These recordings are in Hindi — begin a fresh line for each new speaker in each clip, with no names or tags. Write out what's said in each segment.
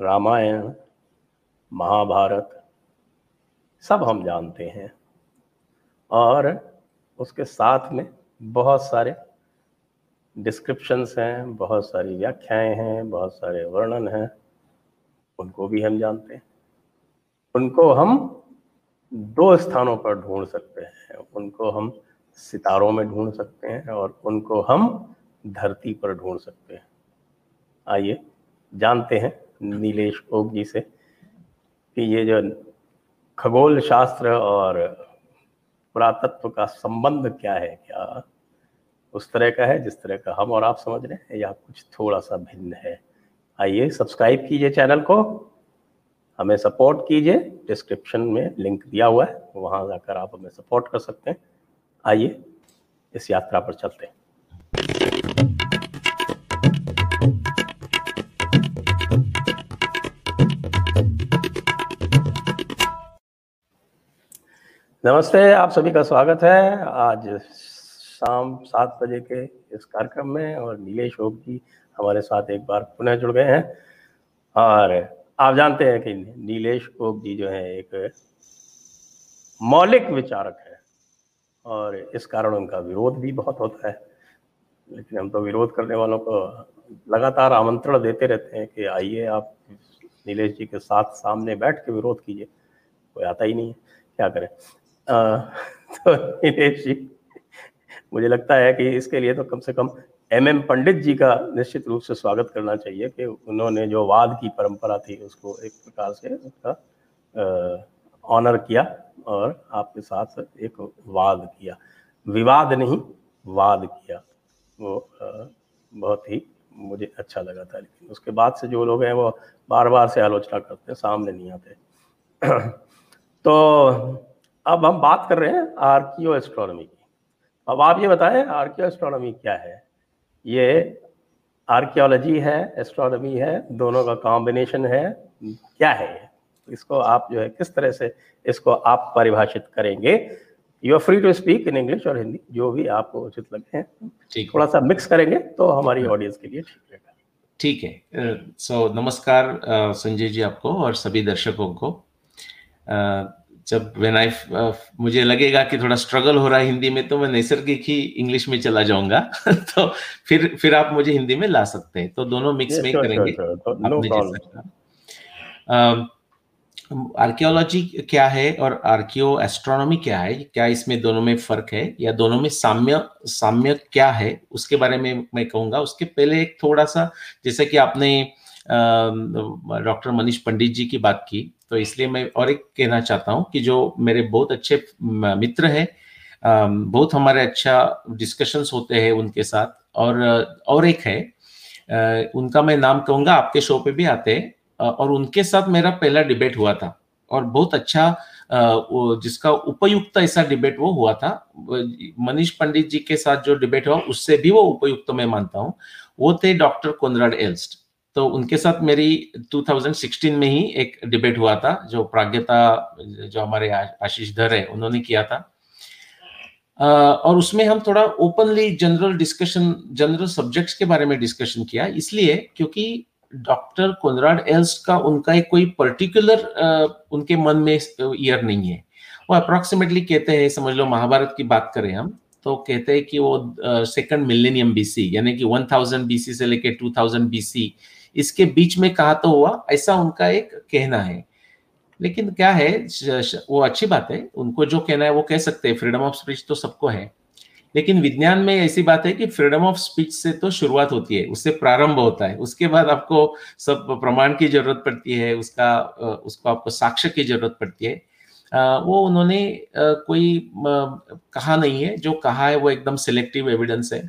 रामायण, महाभारत, सब हम जानते हैं। और उसके साथ में बहुत सारे डिस्क्रिप्शंस हैं, बहुत सारी व्याख्याएँ हैं, बहुत सारे वर्णन हैं, उनको भी हम जानते हैं। उनको हम दो स्थानों पर ढूंढ सकते हैं। उनको हम सितारों में ढूंढ सकते हैं और उनको हम धरती पर ढूंढ सकते हैं। आइए, जानते हैं। नीलेश ओक जी से कि ये जो खगोल शास्त्र और पुरातत्व का संबंध क्या है? क्या उस तरह का है, जिस तरह का हम और आप समझ रहे हैं, या कुछ थोड़ा सा भिन्न है? आइए सब्सक्राइब कीजिए चैनल को। हमें सपोर्ट कीजिए। डिस्क्रिप्शन में लिंक दिया हुआ है, वहाँ जाकर आप हमें सपोर्ट कर सकते हैं। आइए इस यात्रा पर चलते हैं। नमस्ते, आप सभी का स्वागत है। आज शाम सात बजे के इस कार्यक्रम में और नीलेश ओक जी हमारे साथ एक बार पुनः जुड़ गए हैं। और आप जानते हैं कि नीलेश ओक जी जो है, एक मौलिक विचारक है और इस कारण उनका विरोध भी बहुत होता है। लेकिन हम तो विरोध करने वालों को लगातार आमंत्रण देते रहते हैं कि आइए आप नीलेश जी के साथ सामने बैठ के विरोध कीजिए, कोई आता ही नहीं है। क्या करें? तो नीलेश जी, मुझे लगता है कि इसके लिए तो कम से कम एम एम पंडित जी का निश्चित रूप से स्वागत करना चाहिए कि उन्होंने जो वाद की परंपरा थी उसको एक प्रकार से उसका ऑनर किया और आपके साथ एक वाद किया। विवाद नहीं, वाद किया। वो बहुत ही मुझे अच्छा लगा था, लेकिन उसके बाद से जो लोग हैं वो बार बार से आलोचना करते हैं, सामने नहीं आते। तो अब हम बात कर रहे हैं आर्कियो एस्ट्रोनॉमी की। अब आप ये बताएँ आर्कियो एस्ट्रोनॉमी क्या है? ये आर्कियोलॉजी है एस्ट्रोनॉमी है दोनों का कॉम्बिनेशन है क्या है इसको आप जो है किस तरह से इसको आप परिभाषित करेंगे? You are free to speak in English और हिंदी जो भी आपको उचित लगे हैं। थोड़ा सा मिक्स करेंगे तो हमारी ऑडियंस के लिए ठीक रहेगा।
ठीक है। सो so, नमस्कार संजय जी आपको और सभी दर्शकों को। जब वेन आई मुझे लगेगा कि थोड़ा स्ट्रगल हो रहा है हिंदी में तो मैं नैसर्गिक ही इंग्लिश में चला जाऊँगा। तो फिर फिर आप मुझे हिंदी में ला सकते हैं। तो दोनों मिक्स में करेंगे। आर्कियोलॉजी क्या है और आर्कियो एस्ट्रोनॉमी क्या है? क्या इसमें दोनों में फ़र्क है या दोनों में साम्य साम्य क्या है? उसके बारे में मैं कहूँगा। उसके पहले एक थोड़ा सा जैसे कि आपने डॉक्टर मनीष पंडित जी की बात की तो इसलिए मैं और एक कहना चाहता हूँ कि जो मेरे बहुत अच्छे मित्र हैं बहुत हमारे अच्छा डिस्कशंस होते हैं उनके साथ, और और एक है उनका मैं नाम कहूँगा, आपके शो पे भी आते हैं और उनके साथ मेरा पहला डिबेट हुआ था, और बहुत अच्छा जिसका उपयुक्त ऐसा डिबेट वो हुआ था मनीष पंडित जी के साथ जो डिबेट हुआ, उससे भी वो उपयुक्त मैं मानता हूँ, वो थे डॉक्टर कोनराड एल्स्ट। तो उनके साथ मेरी 2016 में ही एक डिबेट हुआ था, जो प्राज्ञता, जो हमारे आशीष धर है, उन्होंने किया था। और उसमें हम थोड़ा openly general discussion general subjects के बारे में डिस्कशन किया, इसलिए क्योंकि डॉक्टर कोनराड एल्स का उनका एक कोई पर्टिकुलर उनके मन में ईयर नहीं है। वो अप्रोक्सीमेटली कहते हैं, समझ लो महाभारत की बात करें हम तो कहते हैं कि वो सेकंड मिलेनियम बीसी यानी कि 1000 बीसी से लेके 2000 बीसी इसके बीच में कहा तो हुआ, ऐसा उनका एक कहना है। लेकिन क्या है वो अच्छी बात है, उनको जो कहना है वो कह सकते हैं फ्रीडम ऑफ़ स्पीच तो सबको है। लेकिन विज्ञान में ऐसी बात है कि फ्रीडम ऑफ़ स्पीच से तो शुरुआत होती है, उससे प्रारंभ होता है, उसके बाद आपको सब प्रमाण की ज़रूरत पड़ती है, उसका उसको आपको साक्ष्य की ज़रूरत पड़ती है। वो उन्होंने कोई कहा नहीं है, जो कहा है वो एकदम सिलेक्टिव एविडेंस है।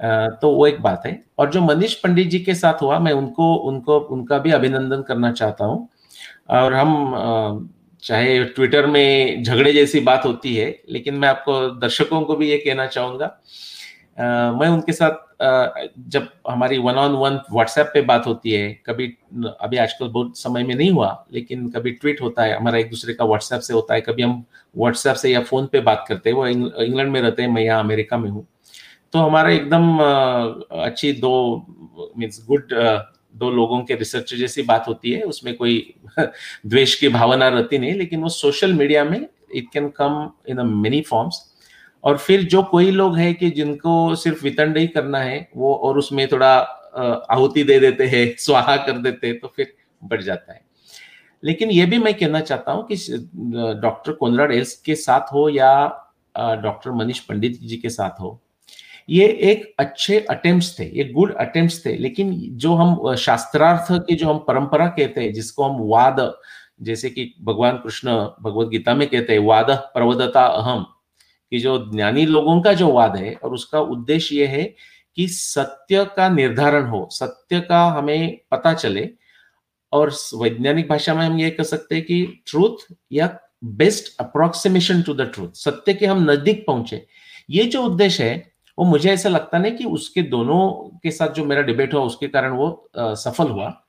तो वो एक बात है। और जो मनीष पंडित जी के साथ हुआ, मैं उनको उनको, उनका भी अभिनंदन करना चाहता हूँ। और हम चाहे ट्विटर में झगड़े जैसी बात होती है, लेकिन मैं आपको, दर्शकों को भी ये कहना चाहूँगा मैं उनके साथ जब हमारी वन ऑन वन व्हाट्सएप पे बात होती है, कभी, अभी आजकल बहुत समय में नहीं हुआ, लेकिन कभी ट्वीट होता है, हमारा एक दूसरे का व्हाट्सएप से होता है, कभी हम व्हाट्सएप से या फ़ोन पे बात करते हैं, वो इंग्लैंड में रहते हैं, मैं यहाँ अमेरिका में हूँ। तो हमारा एकदम अच्छी दो मीन्स गुड दो लोगों के रिसर्च जैसी बात होती है, उसमें कोई द्वेष की भावना रहती नहीं, लेकिन वो सोशल मीडिया में it can come in a many forms और फिर जो कोई लोग हैं कि जिनको सिर्फ़ वितंड ही करना है, वो और उसमें थोड़ा आहुति दे देते हैं, स्वाहा कर देते हैं तो फिर बढ़ जाता है। लेकिन ये भी मैं कहना चाहता हूँ कि डॉक्टर कोनराड एल्स के साथ हो या डॉक्टर मनीष पंडित जी के साथ हो ये एक अच्छे अटेम्प्ट थे, ये गुड अटेम्प्ट थे, लेकिन जो हम शास्त्रार्थ की जो हम परंपरा कहते हैं, जिसको हम वाद, जैसे कि भगवान कृष्ण भगवत गीता में कहते हैं, वाद प्रवदता अहम, कि जो ज्ञानी लोगों का जो वाद है, और उसका उद्देश्य ये है कि सत्य का निर्धारण हो, सत्य का हमें पता चले, और वैज्ञानिक भाषा में हम ये कह सकते हैं कि ट्रूथ या best approximation to the truth सत्य के हम नज़दीक पहुँचे। ये जो उद्देश्य है वो मुझे ऐसा लगता नहीं कि उसके दोनों के साथ जो मेरा डिबेट हुआ उसके कारण वो आ, सफल हुआ।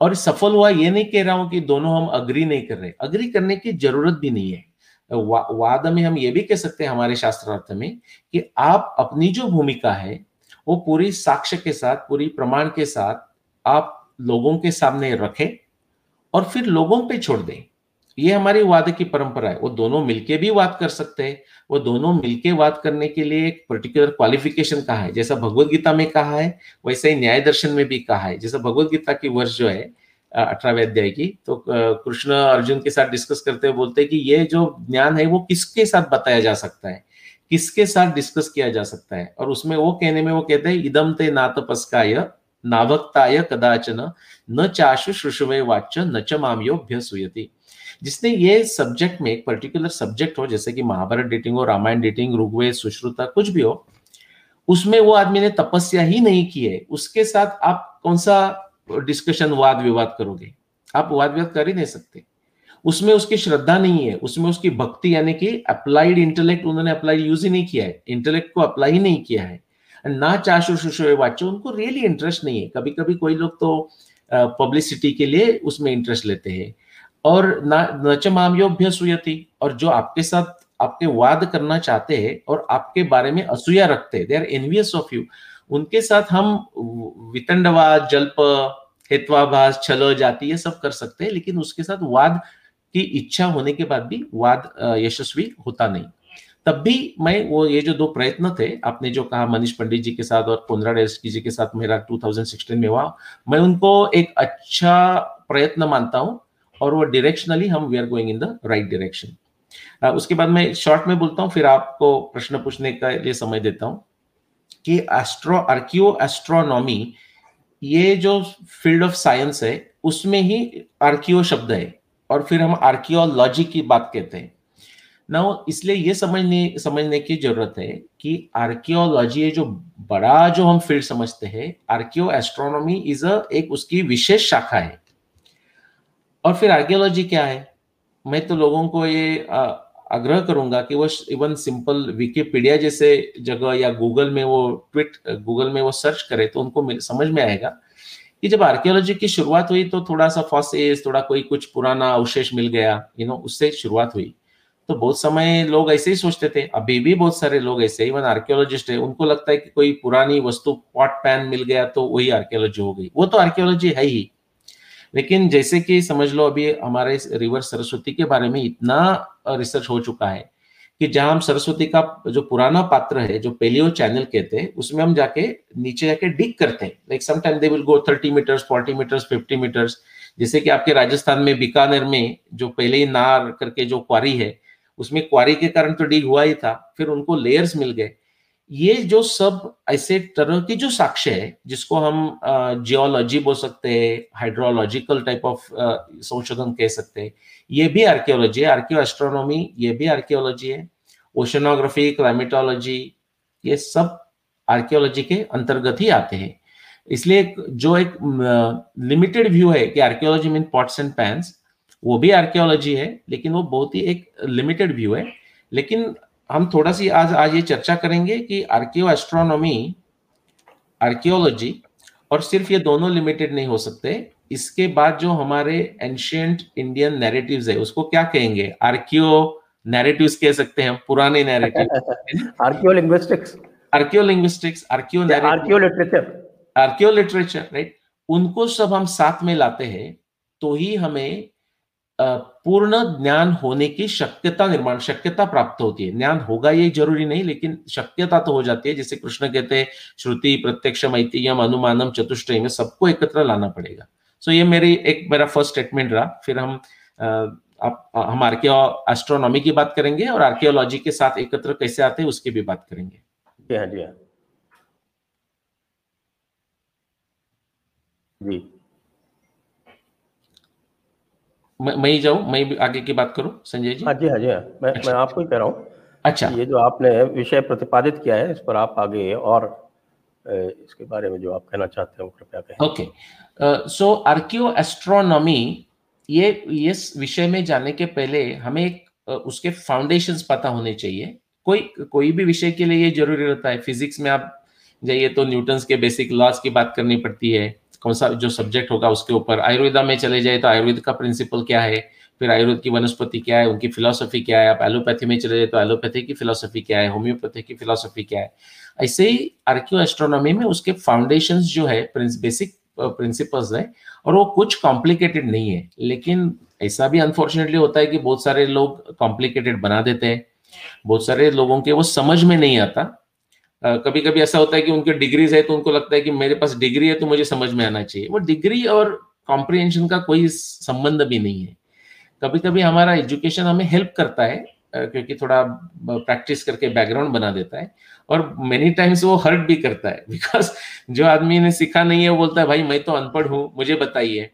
और सफल हुआ ये नहीं कह रहा हूँ कि दोनों हम अग्री नहीं कर रहे। अग्री करने की ज़रूरत भी नहीं है। वा, वाद में हम ये भी कह सकते हैं हमारे शास्त्रार्थ में कि आप अपनी जो भूमिका है वो पूरी साक्ष्य के साथ पूरी प्रमाण के साथ आप लोगों के सामने रखें और फिर लोगों पे छोड़ दें। ये हमारी वाद की परंपरा है। वो दोनों मिलके भी वाद कर सकते हैं। वो दोनों मिलके वाद करने के लिए एक पर्टिकुलर क्वालिफिकेशन कहा है। जैसा भगवत गीता में कहा है, वैसे ही न्याय दर्शन में भी कहा है। जैसा भगवत गीता की वर्ष जो है अठारहवें अध्याय की तो कृष्ण अर्जुन के साथ डिस्कस करते हुए बोलते हैं कि ये जो ज्ञान है, वो किसके साथ बताया जा सकता है? किसके साथ डिस्कस किया जा सकता है? और उसमें वो कहने में वो कहते हैं इदम ते ना तपस्काय नाभक्ताय कदाचन, न चाशु शुशुवे वाच्य, न च मामयोभ्य सुयति जिसने ये सब्जेक्ट में एक पर्टिकुलर सब्जेक्ट हो, जैसे कि महाभारत डेटिंग हो, रामायण डेटिंग ऋग्वेद, सुश्रुता, कुछ भी हो, उसमें वो आदमी ने तपस्या ही नहीं की है। उसके साथ आप कौन सा डिस्कशन वाद विवाद करोगे? आप वाद विवाद कर ही नहीं सकते। उसमें उसकी श्रद्धा नहीं है। उसमें उसकी भक्ति, यानी कि अप्लाइड इंटेलेक्ट उन्होंने अप्लाइड यूज़ ही नहीं किया है। इंटेलेक्ट को अप्लाई ही नहीं किया है। ना चाशु शुशो वाच्य, उनको रियली इंटरेस्ट नहीं है। कभी कभी कोई लोग तो पब्लिसिटी के लिए उसमें इंटरेस्ट लेते हैं। और नच मामयोभ्य सुयति और जो आपके साथ, आपके वाद करना चाहते हैं और आपके बारे में असूया रखते हैं they are envious of you उनके साथ हम वितंडवाद, जल्प, हेत्वाभास, छल, जाति, ये सब कर सकते हैं, लेकिन उसके साथ वाद की इच्छा होने के बाद भी वाद यशस्वी होता नहीं। तब भी मैं वो, ये जो दो प्रयत्न थे, आपने जो कहा मनीष पंडित जी के साथ और पुनरा एसकी जी के साथ मेरा 2016 में हुआ, मैं उनको एक अच्छा प्रयत्न मानता हूँ और वो डायरेक्शनली हम we are going in the right direction उसके बाद मैं शॉर्ट में बोलता हूँ, फिर आपको प्रश्न पूछने का लिए समय देता हूँ कि एस्ट्रो आर्कियो एस्ट्रोनॉमी ये जो फ़ील्ड ऑफ़ साइंस है, उसमें ही आर्कियो शब्द है और फिर हम आर्कियोलॉजी की बात कहते हैं। ना इसलिए ये समझने समझने की ज़रूरत है कि आर्कियोलॉजी जो बड़ा जो हम फ़ील्ड समझते हैं आर्कियो एस्ट्रोनॉमी इज़ अ एक उसकी विशेष शाखा है। और फिर आर्कियोलॉजी क्या है? मैं तो लोगों को ये आग्रह करूँगा कि वो इवन सिंपल विकीपीडिया जैसे जगह या गूगल में वो ट्विट गूगल में वो सर्च करे तो उनको समझ में आएगा कि जब आर्कियोलॉजी की शुरुआत हुई तो थोड़ा सा फॉसिल्स थोड़ा कोई कुछ पुराना अवशेष मिल गया यू नो उससे शुरुआत हुई। तो बहुत समय लोग ऐसे ही सोचते थे, अभी भी बहुत सारे लोग ऐसे इवन आर्कियोलॉजिस्ट है, उनको लगता है कि कोई पुरानी वस्तु पॉट पैन मिल गया तो वही आर्कियोलॉजी हो गई। वो तो आर्कियोलॉजी है ही। लेकिन जैसे कि समझ लो अभी हमारे रिवर सरस्वती के बारे में इतना रिसर्च हो चुका है कि जहाँ हम सरस्वती का जो पुराना पात्र है, जो पेलियो चैनल कहते हैं उसमें हम जाके, नीचे जाके डिग करते हैं। Like sometime they will go thirty metres forty metres fifty metres जैसे कि आपके राजस्थान में बीकानेर में जो पहले नार करके जो क्वारी है, उसमें क्वारी के कारण तो डिग हुआ ही था, फिर उनको लेयर्स मिल गए। ये जो सब ऐसे तरह की जो साक्ष्य है, जिसको हम जियोलॉजी बोल सकते हैं हाइड्रोलॉजिकल टाइप ऑफ़ संशोधन कह सकते हैं, ये भी आर्कियोलॉजी है आर्कियो एस्ट्रोनॉमी ये भी आर्कियोलॉजी है ओशनोग्राफी क्लाइमेटोलॉजी ये सब आर्कियोलॉजी के अंतर्गत ही आते हैं। इसलिए जो एक लिमिटेड व्यू है कि archaeology mean pots and pans वो भी आर्कियोलॉजी है, लेकिन वो बहुत ही एक लिमिटेड व्यू है। लेकिन हम थोड़ा सी आज आज ये चर्चा करेंगे कि आर्कियो एस्ट्रोनॉमी आर्कियोलॉजी और सिर्फ़ ये दोनों लिमिटेड नहीं हो सकते। इसके बाद जो हमारे एंशियंट इंडियन नैरेटिव्स है उसको क्या कहेंगे? आर्कियो नैरेटिव्स कह सकते हैं पुराने narrative
archaeo linguistics
archaeo linguistics archaeo
archaeo literature
archaeo literature right उनको सब हम साथ में लाते हैं तो ही हमें पूर्ण ज्ञान होने की शक्यता निर्माण, शक्यता प्राप्त होती है। ज्ञान होगा ये ज़रूरी नहीं, लेकिन शक्यता तो हो जाती है। जैसे कृष्ण कहते हैं, श्रुति, प्रत्यक्ष मैतियम अनुमानम चतुष्टय में सबको एकत्र लाना पड़ेगा। सो ये मेरी एक, मेरा फ़र्स्ट स्टेटमेंट रहा। फिर हम आप, हम आर्कियो एस्ट्रोनॉमी की बात करेंगे और आर्कियोलॉजी के साथ एकत्र कैसे आते हैं, उसकी भी बात करेंगे।
जी हाँ जी हाँ। जी।
मैं मैं ही जाऊँ मैं भी आगे की बात करूँ संजय जी?
हाँ जी हाँ जी हाँ। मैं अच्छा। मैं आपको ही कह रहा हूँ।
अच्छा।
ये जो आपने विषय प्रतिपादित किया है इस पर आप आगे और इसके बारे में जो आप कहना चाहते हैं कृपया कहें।
ओके। सो आर्कियो एस्ट्रोनॉमी ये इस विषय में जाने के पहले हमें एक उसके फाउंडेशंस पता होने चाहिए। कोई कोई भी विषय के लिए ये ज़रूरी रहता है। फिजिक्स में आप जाइए तो न्यूटन्स के बेसिक लॉज की बात करनी पड़ती है। कौन सा जो सब्जेक्ट होगा उसके ऊपर। आयुर्वेदा में चले जाए तो आयुर्वेद का प्रिंसिपल क्या है? फिर आयुर्वेद की वनस्पति क्या है? उनकी फिलोसफी क्या है? आप एलोपैथी में चले जाए तो एलोपैथी की फिलोसफी क्या है? होम्योपैथी की फिलोसफी क्या है? ऐसे ही आर्क्यो एस्ट्रोनॉमी में उसके फाउंडेशन जो है बेसिक प्रिंसिपल्स है और वो कुछ कॉम्प्लिकेटेड नहीं है। लेकिन ऐसा भी अनफॉर्चुनेटली होता है कि बहुत सारे लोग कॉम्प्लिकेटेड बना देते हैं। बहुत सारे लोगों के वो समझ में नहीं आता। कभी कभी ऐसा होता है कि उनके डिग्रीज है तो उनको लगता है कि मेरे पास डिग्री है तो मुझे समझ में आना चाहिए। वो डिग्री और कॉम्प्रिहेंशन का कोई संबंध भी नहीं है। कभी कभी हमारा एजुकेशन हमें हेल्प करता है क्योंकि थोड़ा प्रैक्टिस करके बैकग्राउंड बना देता है और मेनी टाइम्स वो हर्ट भी करता है। बिकॉज़ जो आदमी ने सीखा नहीं है वो बोलता है, भाई, मैं तो अनपढ़ हूँ, मुझे बताइए।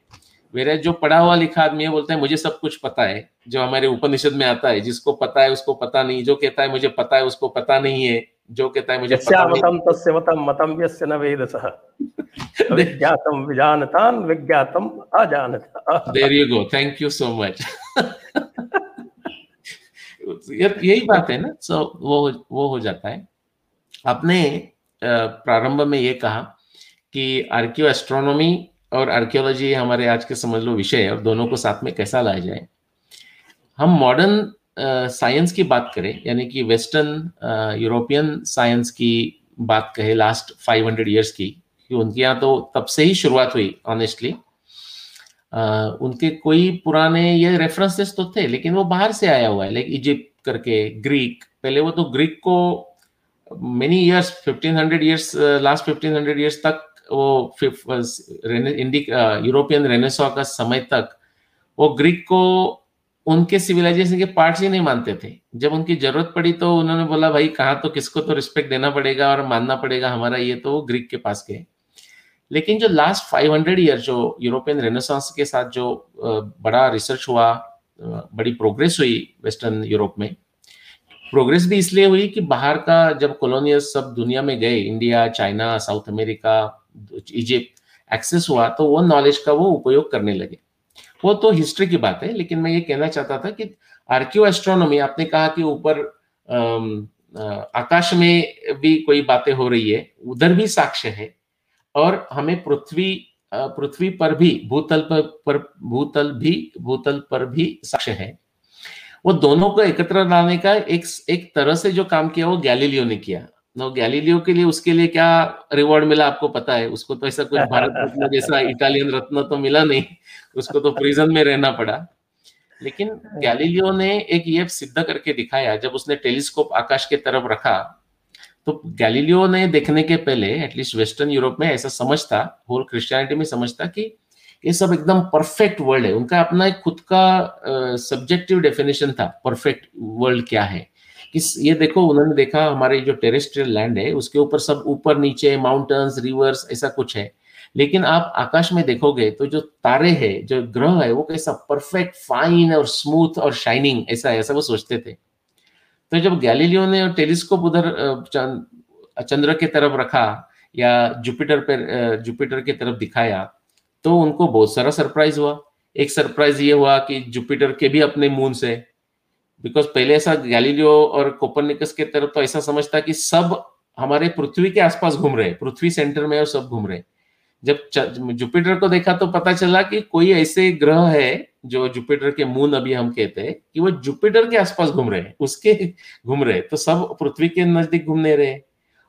मेरा जो पढ़ा हुआ लिखा आदमी है बोलता है, मुझे सब कुछ पता है, जो हमारे उपनिषद में आता है, जिसको पता है उसको पता नहीं, जो कहता है मुझे पता है उसको पता नहीं है। जो कहता है मुझे पता
मतम तस्य मतम मतम यस्य न वेदसः विज्ञातम विजानतान विज्ञातम अजानता।
There you go thank you so much यही बात है ना? सो so, वो वो हो जाता है। आपने प्रारंभ में ये कहा कि आर्कियो एस्ट्रोनॉमी और आर्कियोलॉजी हमारे आज के समझ लो विषय है और दोनों को साथ में कैसा लाया जाए। हम मॉडर्न साइंस की बात करें, यानी कि वेस्टर्न यूरोपियन साइंस की बात कहे लास्ट 500 इयर्स की, कि उनके यहाँ तो तब से ही शुरुआत हुई ऑनेस्टली उनके कोई पुराने ये रेफरेंसेस तो थे, लेकिन वो बाहर से आया हुआ है लाइक इजिप्ट करके ग्रीक पहले वो तो ग्रीक को many years 1500 years last 1500 years तक वो यूरोपियन रेनेसो का समय तक वो ग्रीक को उनके सिविलाइजेशन के पार्ट्स ही नहीं मानते थे। जब उनकी ज़रूरत पड़ी तो उन्होंने बोला, भाई, कहा तो किसको तो रिस्पेक्ट देना पड़ेगा और मानना पड़ेगा हमारा ये तो ग्रीक के पास गए लेकिन जो लास्ट 500 हंड्रेड ईयर जो यूरोपियन रेनेसांस के साथ जो बड़ा रिसर्च हुआ बड़ी प्रोग्रेस हुई वेस्टर्न यूरोप में प्रोग्रेस भी इसलिए हुई कि बाहर का जब कॉलोनियल सब दुनिया में गए India China South America Egypt access हुआ तो वो नॉलेज का वो उपयोग करने लगे। वो तो हिस्ट्री की बात है लेकिन मैं ये कहना चाहता था कि आर्क्यो एस्ट्रोनॉमी आपने कहा कि ऊपर आकाश में भी कोई बातें हो रही है उधर भी साक्ष्य है और हमें पृथ्वी पृथ्वी पर भी भूतल पर, पर भूतल भी भूतल पर भी साक्ष्य है। वो दोनों को एकत्र लाने का एक एक तरह से जो काम किया वो गैलीलियो ने किया। गैलीलियो के लिए उसके लिए क्या रिवॉर्ड मिला आपको पता है? उसको तो ऐसा कुछ भारत रत्न जैसा इटालियन रत्न तो मिला नहीं। उसको तो प्रिजन में रहना पड़ा। लेकिन गैलीलियो ने एक ये सिद्ध करके दिखाया जब उसने टेलीस्कोप आकाश के तरफ़ रखा तो गैलीलियो ने देखने के पहले एटलीस्ट वेस्टर्न यूरोप में ऐसा समझता होल क्रिश्चियनिटी में समझता कि ये सब एकदम परफेक्ट वर्ल्ड है। उनका अपना एक खुद का सब्जेक्टिव uh, डेफिनेशन था परफेक्ट वर्ल्ड क्या है? किस, ये देखो, उन्होंने देखा, हमारे जो टेरेस्ट्रियल लैंड है, उसके ऊपर सब ऊपर नीचे माउंटेन्स रिवर्स ऐसा कुछ है। लेकिन आप आकाश में देखोगे तो जो तारे हैं, जो ग्रह है, वो कैसा परफेक्ट फाइन और स्मूथ और शाइनिंग ऐसा ऐसा वो सोचते थे। तो जब गैलीलियो ने टेलीस्कोप उधर चंद्र के तरफ़ रखा, या जुपिटर पर जुपिटर की तरफ़ दिखाया तो उनको बहुत सारा सरप्राइज़ हुआ। एक सरप्राइज़ ये हुआ कि जुपिटर के भी अपने मून से बिकॉज़ पहले ऐसा गैलीलियो और कोपरनिकस के तरफ़ तो ऐसा समझता कि सब हमारे पृथ्वी के आसपास घूम रहे पृथ्वी सेंटर में और सब घूम रहे जब जुपिटर को देखा तो पता चला कि कोई ऐसे ग्रह है जो जुपिटर के मून अभी हम कहते हैं कि वो जुपिटर के आसपास घूम रहे हैं, उसके घूम रहे तो सब पृथ्वी के नज़दीक घूमने रहे।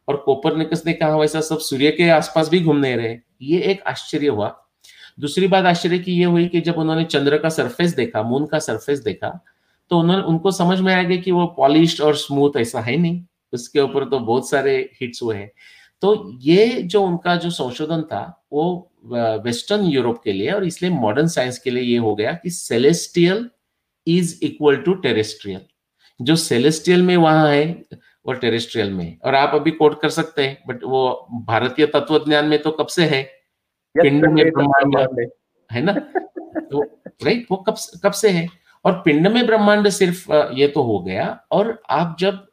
और कोपरनिकस ने कहा वैसा सब सूर्य के आसपास भी घूमने रहे। ये एक आश्चर्य हुआ। दूसरी बात आश्चर्य की ये हुई कि जब उन्होंने चंद्र का सरफेस देखा मून का सरफेस देखा तो उन्होंने उनको समझ में आ गया कि वो पॉलिश और स्मूथ ऐसा है नहीं। उसके ऊपर तो बहुत सारे हिट्स हुए हैं। तो ये जो उनका जो संशोधन था वो वेस्टर्न यूरोप के लिए और इसलिए मॉडर्न साइंस के लिए ये हो गया कि celestial is equal to terrestrial जो सेलेस्टियल में वहाँ है और टेरेस्ट्रियल में और आप अभी कोट कर सकते हैं बट वो भारतीय तत्व ज्ञान में तो कब से है? पिंड में ब्रह्मांड है ना? तो राइट वो कब कब से है? और पिंड में ब्रह्मांड सिर्फ़ ये तो हो गया। और आप जब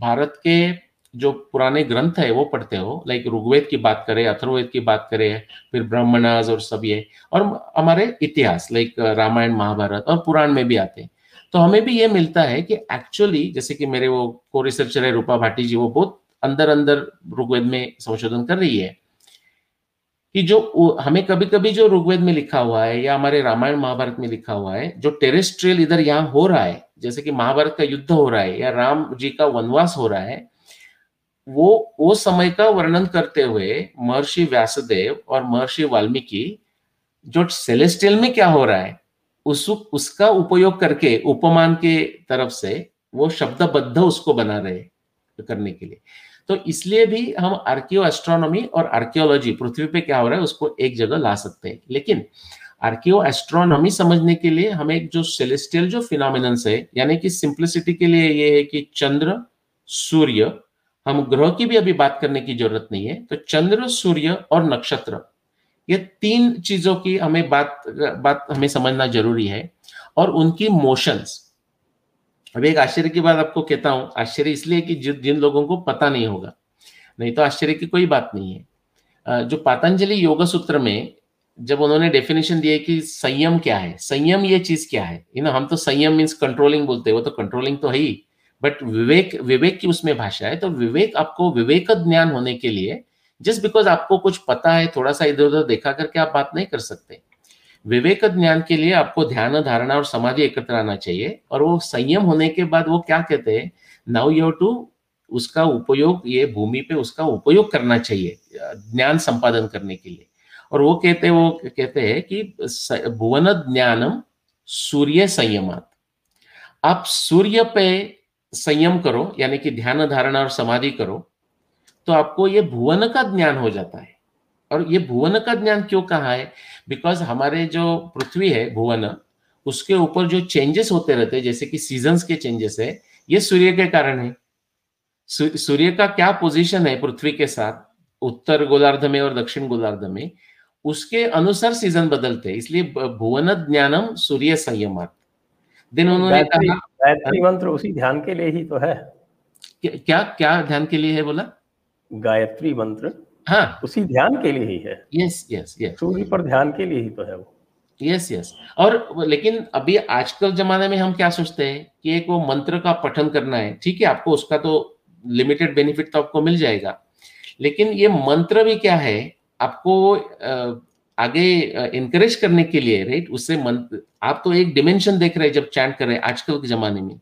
भारत के जो पुराने ग्रंथ है, वो पढ़ते हो लाइक ऋग्वेद की बात करें अथर्वेद की बात करें, फिर ब्रह्मणाज और सब ये, और हमारे इतिहास लाइक रामायण, महाभारत और पुराण में भी आते हैं। तो हमें भी ये मिलता है कि एक्चुअली जैसे कि मेरे वो को रिसर्चर है रूपा भाटी जी, वो बहुत अंदर अंदर ऋग्वेद में संशोधन कर रही है। कि जो हमें कभी कभी जो ऋग्वेद में लिखा हुआ है या हमारे रामायण महाभारत में लिखा हुआ है, जो टेरेस्ट्रियल इधर यहाँ हो रहा है, जैसे कि महाभारत का युद्ध हो रहा है या राम जी का वनवास हो रहा है, वो वो समय का वर्णन करते हुए महर्षि व्यासदेव और महर्षि वाल्मीकि जो सेलेस्टियल में क्या हो रहा है, उस, उसका उपयोग करके, उपमान के तरफ़ से वो शब्दबद्ध उसको बना रहे करने के लिए। तो इसलिए भी हम आर्कियो एस्ट्रोनॉमी और आर्कियोलॉजी पृथ्वी पे क्या हो रहा है, उसको एक जगह ला सकते हैं। लेकिन आर्कियो एस्ट्रोनॉमी समझने के लिए हमें एक जो सेलेस्टियल जो फिनोमिनन्स है, यानी कि सिंप्लिसिटी के लिए ये है कि चंद्र, सूर्य, हम ग्रह की भी अभी बात करने की ज़रूरत नहीं है तो चंद्र, सूर्य और नक्षत्र, ये तीन चीज़ों की हमें बात बात हमें समझना ज़रूरी है। और उनकी मोशंस अब एक आश्चर्य की बात आपको कहता हूँ, आश्चर्य इसलिए कि जिन लोगों को पता नहीं होगा, नहीं तो आश्चर्य की कोई बात नहीं है। जो पातंजलि योग सूत्र में जब उन्होंने डेफिनेशन दिया कि संयम क्या है, संयम ये चीज़ क्या है यू नो हम तो संयम मीन्स कंट्रोलिंग बोलते हैं, वो तो कंट्रोलिंग तो है ही बट विवेक विवेक की उसमें भाषा है तो विवेक आपको, विवेक ज्ञान होने के लिए जस्ट बिकॉज़ आपको कुछ पता है, थोड़ा सा इधर उधर देखा करके आप बात नहीं कर सकते। विवेक ज्ञान के लिए आपको ध्यान, धारणा और समाधि एकत्र आना चाहिए। और वो संयम होने के बाद वो क्या कहते हैं? नाउ यू टू उसका उपयोग, ये भूमि पे उसका उपयोग करना चाहिए, ज्ञान संपादन करने के लिए। और वो कहते वो कहते हैं कि भुवन ज्ञानम सूर्य संयमात। आप सूर्य पे संयम करो, यानी कि ध्यान, धारणा और समाधि करो तो आपको ये भुवन का ज्ञान हो जाता है। और ये भुवन का ज्ञान क्यों कहा है? बिकॉज़ हमारे जो पृथ्वी है भुवन उसके ऊपर जो चेंजेस होते रहते हैं जैसे कि सीजन्स के चेंजेस है ये सूर्य के कारण है। सूर्य का क्या पोजीशन है पृथ्वी के साथ? उत्तर गोलार्ध में और दक्षिण गोलार्ध में। उसके अनुसार सीज़न बदलते हैं इसलिए भुवन ज्ञानम सूर्य संयमात।
दिन उन्होंने गायत्री मंत्र उसी ध्यान के लिए ही तो है।
क्या क्या ध्यान के लिए है बोला?
गायत्री मंत्र।
हाँ।
उसी ध्यान के लिए ही है।
यस यस यस
सूर्य पर ध्यान के लिए ही तो है वो।
यस यस और लेकिन अभी आजकल जमाने में हम क्या सोचते हैं कि एक वो मंत्र का पठन करना है ठीक है आपको उसका तो लिमिटेड बेनिफिट तो आपको मिल जाएगा। लेकिन ये मंत्र भी क्या है आपको आगे इनकरेज करने के लिए राइट उससे मंत्र आप तो एक डिमेंशन देख रहे हैं जब चैंट कर रहे हैं आजकल के जमाने में।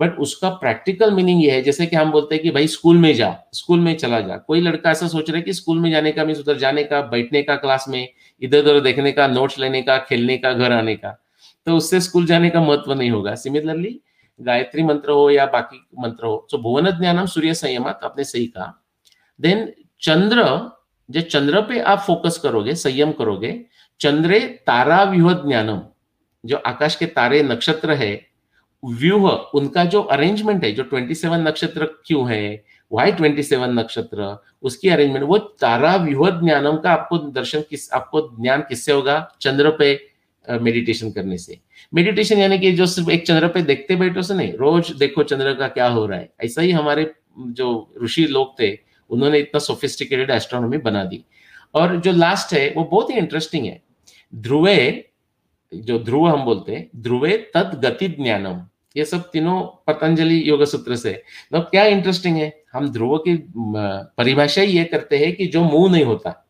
बट उसका प्रैक्टिकल मीनिंग ये है, जैसे कि हम बोलते हैं कि भाई स्कूल में जा स्कूल में चला जा। कोई लड़का ऐसा सोच रहा है कि स्कूल में जाने का मीन उधर जाने का, बैठने का क्लास में इधर उधर देखने का नोट्स लेने का, खेलने का, घर आने का। तो उससे स्कूल जाने का महत्व नहीं होगा। सिमिलरली गायत्री मंत्र हो या बाकी मंत्र हो तो भुवन ज्ञानम सूर्य संयमात आपने सही कहा। देन चंद्र जो चंद्र पे आप फोकस करोगे, संयम करोगे, चंद्रे तारा व्यूह ज्ञानम, जो आकाश के तारे नक्षत्र है व्यूह, उनका जो अरेंजमेंट है, जो 27 नक्षत्र क्यों है वाई 27 नक्षत्र, उसकी अरेंजमेंट वो तारा व्यूह ज्ञानम का आपको दर्शन किस, आपको ज्ञान किससे होगा? चंद्र पे मेडिटेशन करने से। मेडिटेशन यानी कि जो सिर्फ़ एक चंद्र पे देखते बैठो से नहीं, रोज देखो चंद्र का क्या हो रहा है। ऐसा ही हमारे, जो ऋषि लोग थे, उन्होंने इतना सोफिस्टिकेटेड एस्ट्रोनॉमी बना दी। और जो लास्ट है, वो बहुत ही इंटरेस्टिंग है। ध्रुवे, जो ध्रुव हम बोलते हैं, ध्रुवे तद गति ज्ञानम। ये सब तीनों पतंजलि योग सूत्र से। तो क्या इंटरेस्टिंग है? हम ध्रुव की परिभाषा ये करते हैं कि जो मुँह नहीं होता।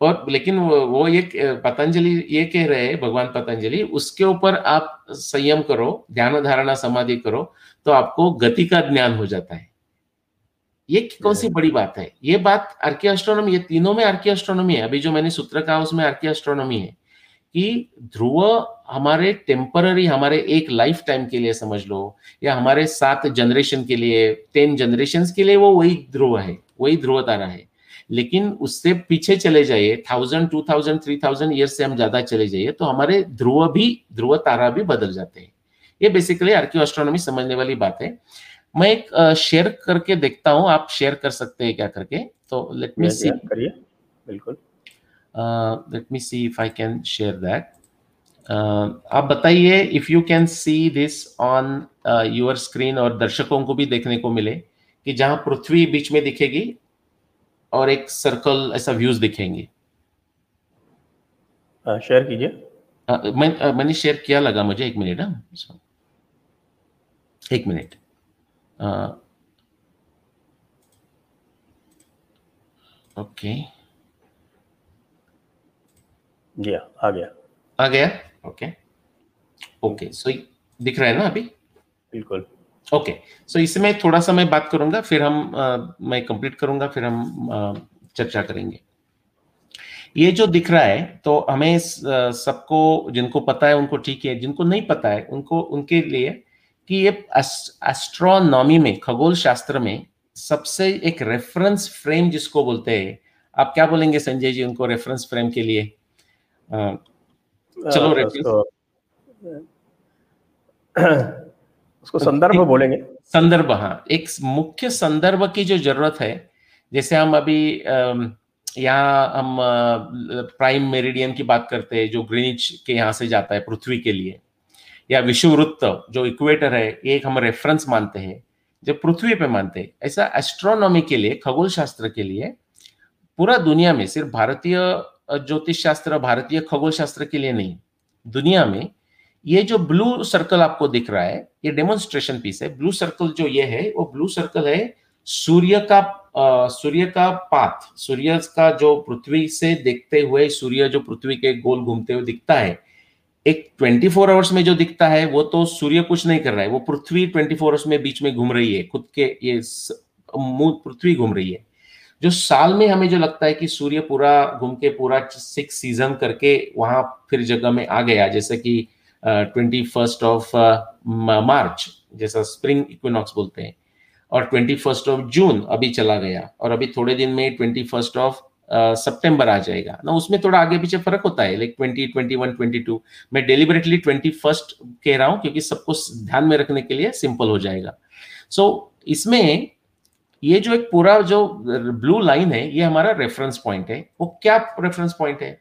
और लेकिन वो, ये पतंजलि ये कह रहे हैं भगवान पतंजलि उसके ऊपर आप संयम करो ध्यान धारणा समाधि करो तो आपको गति का ज्ञान हो जाता है। ये कौन सी बड़ी बात है? ये बात आर्की एस्ट्रोनॉमी ये तीनों में आर्की एस्ट्रोनॉमी है। अभी जो मैंने सूत्र कहा उसमें आर्की एस्ट्रोनॉमी है कि ध्रुव हमारे टेम्पररी हमारे एक लाइफ टाइम के लिए समझ लो या हमारे सात जनरेशन के लिए टेन जनरेशन के लिए वो वही ध्रुव है वही ध्रुव तारा है। लेकिन उससे पीछे चले जाइए thousand two thousand three thousand year से हम ज़्यादा चले जाइए तो हमारे ध्रुव भी ध्रुव तारा भी बदल जाते हैं। ये बेसिकली आर्कियो एस्ट्रोनॉमी समझने वाली बात है। मैं एक शेयर करके देखता हूँ आप शेयर कर सकते हैं क्या करके? तो लेट मी सी
करिए बिल्कुल।
Let me see if I can share that आप बताइए if you can see this on your screen और दर्शकों को भी देखने को मिले कि जहाँ पृथ्वी बीच में दिखेगी और एक सर्कल ऐसा व्यूज़ दिखेंगे।
शेयर कीजिए।
मैं मैंने शेयर किया लगा मुझे एक मिनट हाँ? एक मिनट ओके
जी आ गया।
आ गया? ओके ओके सो दिख रहा है ना अभी?
बिल्कुल।
ओके सो इसमें थोड़ा सा मैं बात करूँगा फिर हम आ, मैं कंप्लीट करूँगा फिर हम आ, चर्चा करेंगे। ये जो दिख रहा है तो हमें सबको जिनको पता है उनको ठीक है जिनको नहीं पता है उनको उनके लिए कि ये एस्ट्रोनॉमी में खगोल शास्त्र में सबसे एक रेफरेंस फ्रेम जिसको बोलते हैं आप क्या बोलेंगे संजय जी उनको रेफरेंस फ्रेम के लिए? चलो रेफरेंस
उसको संदर्भ बोलेंगे।
संदर्भ हाँ। एक मुख्य संदर्भ की जो ज़रूरत है जैसे हम अभी यहाँ हम प्राइम मेरिडियन की बात करते हैं जो ग्रीनिच के यहाँ से जाता है पृथ्वी के लिए या विषुववृत्त जो इक्वेटर है एक हम रेफरेंस मानते हैं जो पृथ्वी पे मानते हैं। ऐसा एस्ट्रोनॉमी के लिए खगोल शास्त्र के लिए पूरा दुनिया में सिर्फ़ भारतीय ज्योतिष शास्त्र भारतीय खगोल शास्त्र के लिए नहीं। दुनिया में ये जो ब्लू सर्कल आपको दिख रहा है, ये डेमोन्स्ट्रेशन पीस है। ब्लू सर्कल जो ये है, वो ब्लू सर्कल है सूर्य का सूर्य का पाथ। सूर्य का जो पृथ्वी से देखते हुए, सूर्य जो पृथ्वी के गोल घूमते हुए दिखता है, एक 24 फोर आवर्स में जो दिखता है, वो तो सूर्य कुछ नहीं कर रहा है। वो पृथ्वी 24 फोर आवर्स में बीच में घूम रही है। खुद के ये पृथ्वी घूम रही है। जो साल में हमें जो लगता है कि सूर्य पूरा घूम के पूरा सिक्स सीज़न करके वहाँ फिर जगह में आ गया जैसे कि ट्वेंटी फ़र्स्ट ऑफ़ मार्च जैसा स्प्रिंग इक्विनॉक्स बोलते हैं और ट्वेंटी फ़र्स्ट ऑफ़ जून अभी चला गया और अभी थोड़े दिन में ट्वेंटी फ़र्स्ट ऑफ़ सितंबर आ जाएगा। ना उसमें थोड़ा आगे पीछे फ़र्क होता है like twenty twenty one twenty two मैं डेलिबरेटली ट्वेंटी फ़र्स्ट कह रहा हूँ क्योंकि सबको ध्यान में रखने के लिए सिंपल हो जाएगा। सो so, इसमें ये जो एक पूरा जो ब्लू लाइन है ये हमारा रेफरेंस पॉइंट है। वो क्या रेफरेंस पॉइंट है?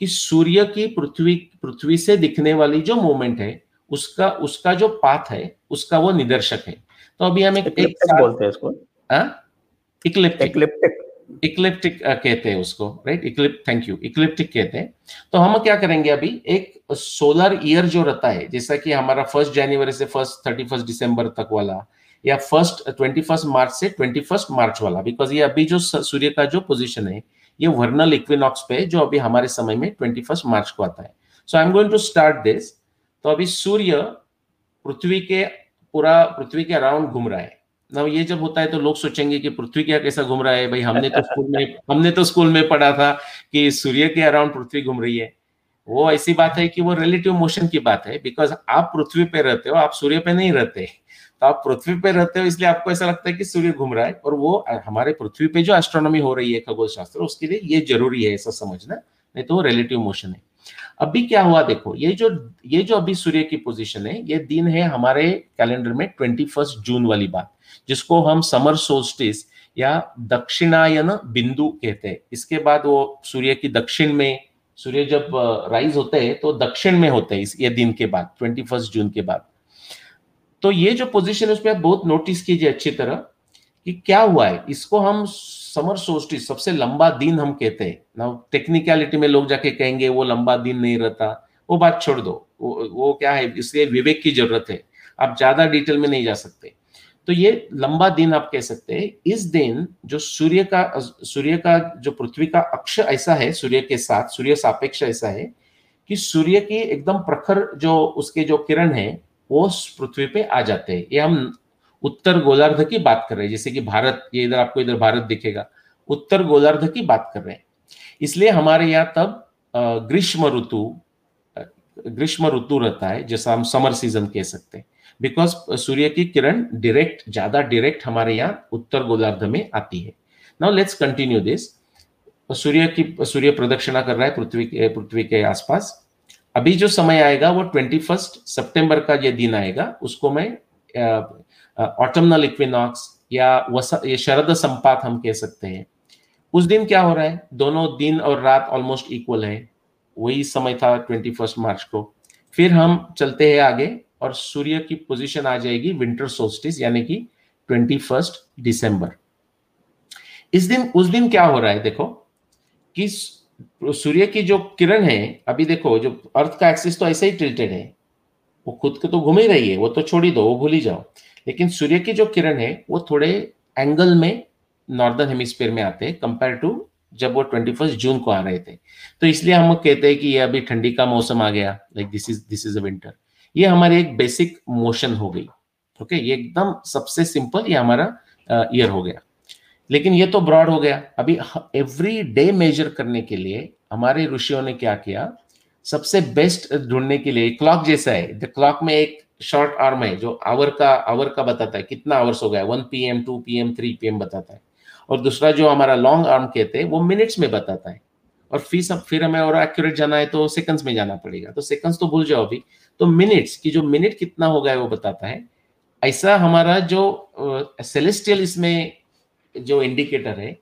कि सूर्य की पृथ्वी पृथ्वी से दिखने वाली जो मूवमेंट है उसका उसका जो पाथ है उसका वो निदर्शक है। तो अभी हम एक, एक
बोलते हैं इसको।
इक्लिप्टिक इक्लिप्टिक कहते हैं उसको राइट इक्लिप थैंक यू इक्लिप्टिक कहते हैं। तो हम क्या करेंगे अभी? एक सोलर ईयर जो रहता है जैसा कि हमारा फ़र्स्ट जनवरी से फ़र्स्ट थर्टी फ़र्स्ट दिसंबर तक वाला या फ़र्स्ट ट्वेंटी फ़र्स्ट मार्च से ट्वेंटी फ़र्स्ट मार्च वाला बिकॉज़ ये अभी जो सूर्य का जो पोजिशन है, ये वर्नल इक्विनॉक्स पे जो अभी हमारे समय में ट्वेंटी फ़र्स्ट मार्च को आता है। So I am going to start this तो अभी सूर्य पृथ्वी के पूरा, पृथ्वी के अराउंड घूम रहा है। ना ये जब होता है तो लोग सोचेंगे कि पृथ्वी क्या कैसा घूम रहा है? भाई, हमने तो स्कूल में, हमने तो स्कूल में पढ़ा था कि सूर्य के अराउंड पृथ्वी घूम रही है। वो ऐसी बात है कि वो रिलेटिव मोशन की बात है बिकॉज़ आप पृथ्वी पे रहते हो, आप सूर्य पे नहीं रहते। तो आप पृथ्वी पे रहते हो, इसलिए आपको ऐसा लगता है कि सूर्य घूम रहा है और वो, हमारे पृथ्वी पे जो एस्ट्रोनॉमी हो रही है खगोल शास्त्र उसके लिए ये ज़रूरी है ऐसा समझना, नहीं तो वो रिलेटिव मोशन है। अभी क्या हुआ देखो, ये जो ये जो अभी सूर्य की पोजीशन है, ये दिन है हमारे कैलेंडर में ट्वेंटी फ़र्स्ट जून वाली बात, जिसको हम समर सोल्स्टिस या दक्षिणायन बिंदु कहते हैं। इसके बाद वो सूर्य की दक्षिण में, सूर्य जब राइज होते हैं तो दक्षिण में होते हैं इस, ये दिन के बाद ट्वेंटी फ़र्स्ट जून के बाद। तो ये जो पोजीशन है उसमें आप बहुत नोटिस कीजिए अच्छी तरह कि क्या हुआ है। इसको हम समर सोल्स्टिस सबसे लंबा दिन हम कहते हैं। ना टेक्निकलिटी में लोग जाके कहेंगे वो लंबा दिन नहीं रहता। वो बात छोड़ दो। वो, वो क्या है? इसलिए विवेक की ज़रूरत है। आप ज़्यादा डिटेल में नहीं जा सकते। तो ये लंबा दिन आप कह सकते हैं। इस दिन जो सूर्य का सूर्य का जो पृथ्वी का अक्ष ऐसा है सूर्य के साथ सूर्य सापेक्ष ऐसा है कि सूर्य की एकदम प्रखर जो उसके जो किरण है वो पृथ्वी पे आ जाते हैं। ये हम उत्तर गोलार्ध की बात कर रहे हैं। जैसे कि भारत, ये इधर आपको इधर भारत दिखेगा। उत्तर गोलार्ध की बात कर रहे हैं। इसलिए हमारे यहाँ तब ग्रीष्म ऋतु ग्रीष्म ऋतु रहता है, जैसा हम समर सीज़न कह सकते हैं। बिकॉज़ सूर्य की किरण डायरेक्ट, ज़्यादा डायरेक्ट हमारे यहाँ उत्तर गोलार्ध में आती है। Now let's continue this. सूर्य की, सूर्य प्रदक्षिणा कर रहा है पृथ्वी के पृथ्वी के आसपास। अभी जो समय आएगा वो ट्वेंटी फ़र्स्ट सेप्टेम्बर का ये दिन आएगा, उसको मैं ऑटमनल इक्विनॉक्स या वस शरद संपात हम कह सकते हैं। उस दिन क्या हो रहा है? दोनों दिन और रात ऑलमोस्ट इक्वल है। वही समय था ट्वेंटी फ़र्स्ट मार्च को। फिर हम चलते हैं आगे और सूर्य की पोजीशन आ जाएगी विंटर सोस्टिस यानी कि ट्वेंटी फ़र्स्ट दिसंबर। इस दिन, उस दिन क्या हो रहा है? देखो कि सूर्य की जो किरण है, अभी देखो, जो अर्थ का एक्सिस तो ऐसे ही टिल्टेड है। वो खुद को तो घूम ही रही है, वो तो छोड़ ही दो, वो भूल ही जाओ। लेकिन सूर्य की जो किरण है, वो थोड़े एंगल में नॉर्दर्न हेमिस्फीयर में आते हैं कंपेयर टू जब वो ट्वेंटी फ़र्स्ट जून को आ रहे थे। तो इसलिए हम कहते हैं कि ये अभी ठंडी का मौसम आ गया like this is this is a winter ये हमारी एक बेसिक मोशन हो गई ओके ये एकदम सबसे सिंपल ये हमारा ईयर हो गया। लेकिन ये तो ब्रॉड हो गया। अभी एवरी डे मेजर करने के लिए हमारे ऋषियों ने क्या किया? सबसे बेस्ट ढूँढने के लिए क्लॉक जैसा है द क्लॉक में एक शॉर्ट आर्म है जो आवर का आवर का बताता है कितना आवर्स हो गया one P M two P M three P M बताता है। और दूसरा जो हमारा लॉन्ग आर्म कहते हैं वो मिनट्स में बताता है। और फिर सब फिर हमें और एक्यूरेट जाना है तो सेकंड्स में जाना पड़ेगा। तो सेकंड्स तो भूल जाओ अभी। तो मिनट्स की जो मिनट कितना हो गया वो बताता है। ऐसा हमारा जो सेलेस्टियल uh, इसमें जो इंडिकेटर है,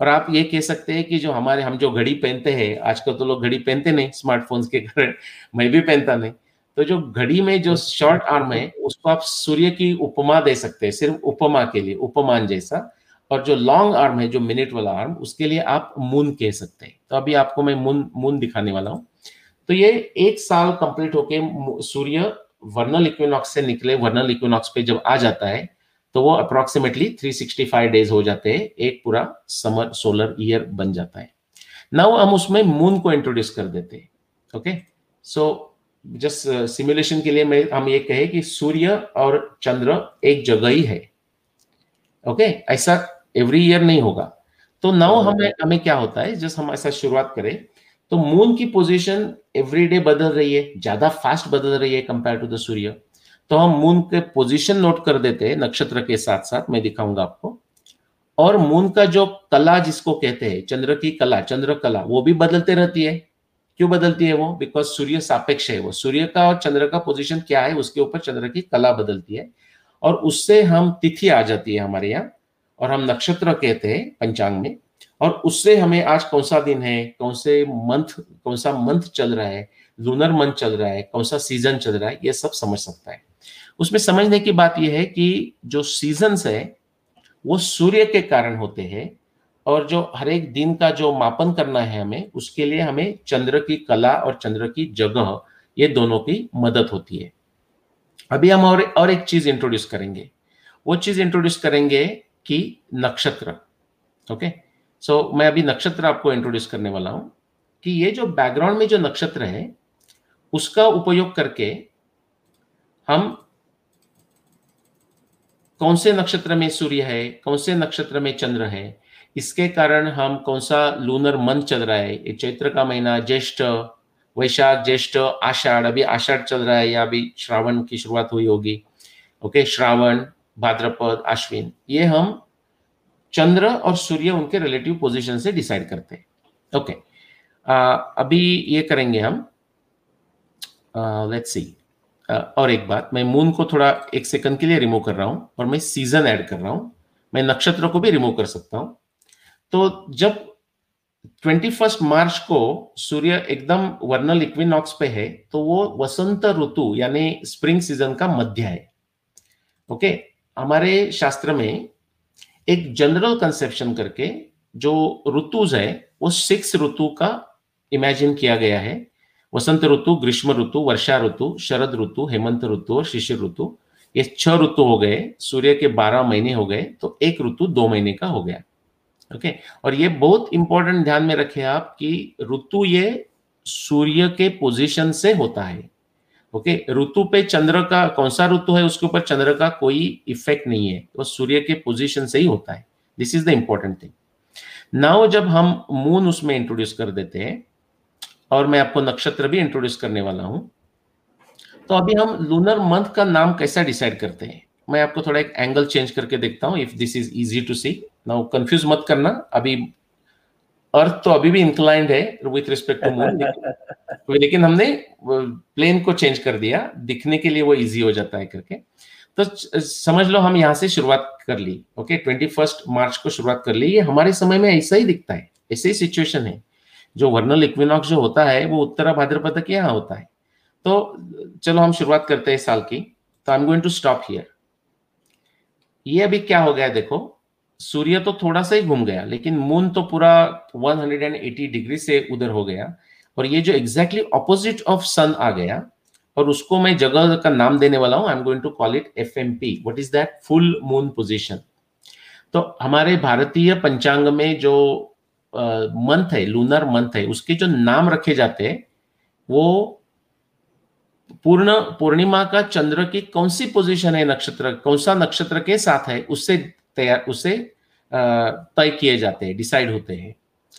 और आप ये कह सकते हैं कि जो हमारे, हम जो घड़ी पहनते हैं, आजकल तो लोग घड़ी पहनते नहीं स्मार्टफोन्स के कारण, मैं भी पहनता नहीं। तो जो घड़ी में जो शॉर्ट आर्म है, उसको आप सूर्य की उपमा दे सकते हैं, सिर्फ़ उपमा के लिए, उपमान जैसा। और जो लॉन्ग आर्म है, जो मिनट वाला आर्म उसके लिए आप मून कह सकते हैं। तो अभी आपको मैं मून मून दिखाने वाला हूँ। तो ये एक साल कंप्लीट होके सूर्य वर्नल इक्विनॉक्स से निकले वर्नल इक्विनॉक्स पे जब आ जाता है तो वो अप्रोक्सीमेटली 365 डेज़ हो जाते हैं एक पूरा समर सोलर ईयर बन जाता है। नाउ हम उसमें मून को इंट्रोड्यूस कर देते हैं ओके सो जस्ट सिमुलेशन के लिए मैं हम ये कहे कि सूर्य और चंद्र एक जगह ही है ओके okay? ऐसा एवरी ईयर नहीं होगा। तो नाउ हमें हमें क्या होता है? जस्ट हम ऐसा शुरुआत करें तो मून की पोजीशन एवरी डे बदल रही है ज़्यादा फास्ट बदल रही है कंपेयर टू द सूर्य। तो हम मून के पोजीशन नोट कर देते हैं नक्षत्र के साथ साथ, मैं दिखाऊँगा आपको। और मून का जो कला जिसको कहते हैं, चंद्र की कला, चंद्र कला, वो भी बदलते रहती है। क्यों बदलती है वो? बिकॉज़ सूर्य सापेक्ष है वो। सूर्य का और चंद्र का पोजीशन क्या है? उसके ऊपर चंद्र की कला बदलती है। और उससे हम तिथि आ जाती है हमारे यहाँ, और हम नक्षत्र कहते हैं पंचांग में। और उससे हमें आज कौन सा दिन है? कौन से मंथ कौन सा मंथ चल रहा है? लूनर मंथ चल रहा है? कौन सा सीज़न चल रहा है? ये सब समझ सकता है। उसमें समझने की बात यह है कि जो सीजन्स है, वो सूर्य के कारण होते हैं और जो हर एक दिन का जो मापन करना है हमें, उसके लिए हमें चंद्र की कला और चंद्र की जगह ये दोनों की मदद होती है। अभी हम और और एक चीज़ इंट्रोड्यूस करेंगे। वो चीज़ इंट्रोड्यूस करेंगे कि नक्षत्र ओके सो मैं अभी नक्षत्र आपको इंट्रोड्यूस करने वाला हूँ कि ये जो बैकग्राउंड में जो नक्षत्र है, उसका उपयोग करके हम कौन से नक्षत्र में सूर्य है, कौन से नक्षत्र में चंद्र है? इसके कारण हम कौन सा लूनर मंथ चल रहा है? ये चैत्र का महीना, ज्येष्ठ, वैशाख, ज्येष्ठ, आषाढ़, अभी आषाढ़ चल रहा है या अभी श्रावण की शुरुआत हुई होगी। ओके, श्रावण, भाद्रपद, अश्विन, ये हम चंद्र और सूर्य उनके रिलेटिव पोजीशन से डिसाइड करते हैं। ओके अभी ये करेंगे हम लेट्स सी और एक बात, मैं मून को थोड़ा एक सेकंड के लिए रिमूव कर रहा हूँ और मैं सीज़न ऐड कर रहा हूँ। मैं नक्षत्र को भी रिमूव कर सकता हूँ। तो जब ट्वेंटी फ़र्स्ट मार्च को सूर्य एकदम वर्नल इक्विनॉक्स पे है तो वो वसंत ऋतु यानी स्प्रिंग सीज़न का मध्य है। ओके हमारे शास्त्र में एक जनरल कंसेप्शन करके जो ऋतुज है, वो सिक्स ऋतु का इमेजिन किया गया है। वसंत ऋतु, ग्रीष्म ऋतु, वर्षा ऋतु, शरद ऋतु, हेमंत ऋतु और शिशिर ऋतु, ये छह ऋतु हो गए, सूर्य के बारह महीने हो गए तो एक ऋतु दो महीने का हो गया। ओके? और ये बहुत इंपॉर्टेंट ध्यान में रखे आप कि ऋतु ये सूर्य के पोजीशन से होता है। ओके? ऋतु पे चंद्र का, कौन सा ऋतु है उसके ऊपर चंद्र का कोई इफ़ेक्ट नहीं है, वो सूर्य के पोजीशन से ही होता है। This is the important thing now जब हम मून उसमें इंट्रोड्यूस कर देते हैं और मैं आपको नक्षत्र भी इंट्रोड्यूस करने वाला हूँ। तो अभी हम लूनर मंथ का नाम कैसा डिसाइड करते हैं? मैं आपको थोड़ा एक एंगल चेंज करके देखता हूँ if this is easy to see now confuse मत करना अभी अर्थ तो अभी भी इंक्लाइंड है विथ रिस्पेक्ट टू मून लेकिन हमने प्लेन को चेंज कर दिया दिखने के लिए वो इजी हो जाता है करके। तो समझ लो हम यहाँ से शुरुआत कर ली ओके ट्वेंटी फ़र्स्ट मार्च को शुरुआत कर ली। ये हमारे समय में ऐसा ही दिखता है ऐसे ही सिचुएशन है। जो वर्नल इक्विनॉक्स जो होता है, वो उत्तरा भाद्रपद के यहाँ होता है। तो चलो हम शुरुआत करते हैं साल की। तो I am going to stop here ये अभी क्या हो गया देखो? सूर्य तो थोड़ा सा ही घूम गया, लेकिन मून तो पूरा 180 डिग्री से उधर हो गया। और ये जो एग्जैक्टली ऑपोजिट ऑफ़ सन आ गया, और उसको मैं जगह का नाम देने वाला हूँ। I am going to call it F M P what is that full moon position तो हमारे भारतीय पंचांग में जो मंथ है लूनर मंथ है, उसके जो नाम रखे जाते हैं, वो पूर्ण, पूर्णिमा का चंद्र की कौन सी पोजीशन है नक्षत्र, कौन सा नक्षत्र के साथ है, उससे तैयार उससे तय किए जाते हैं डिसाइड होते हैं।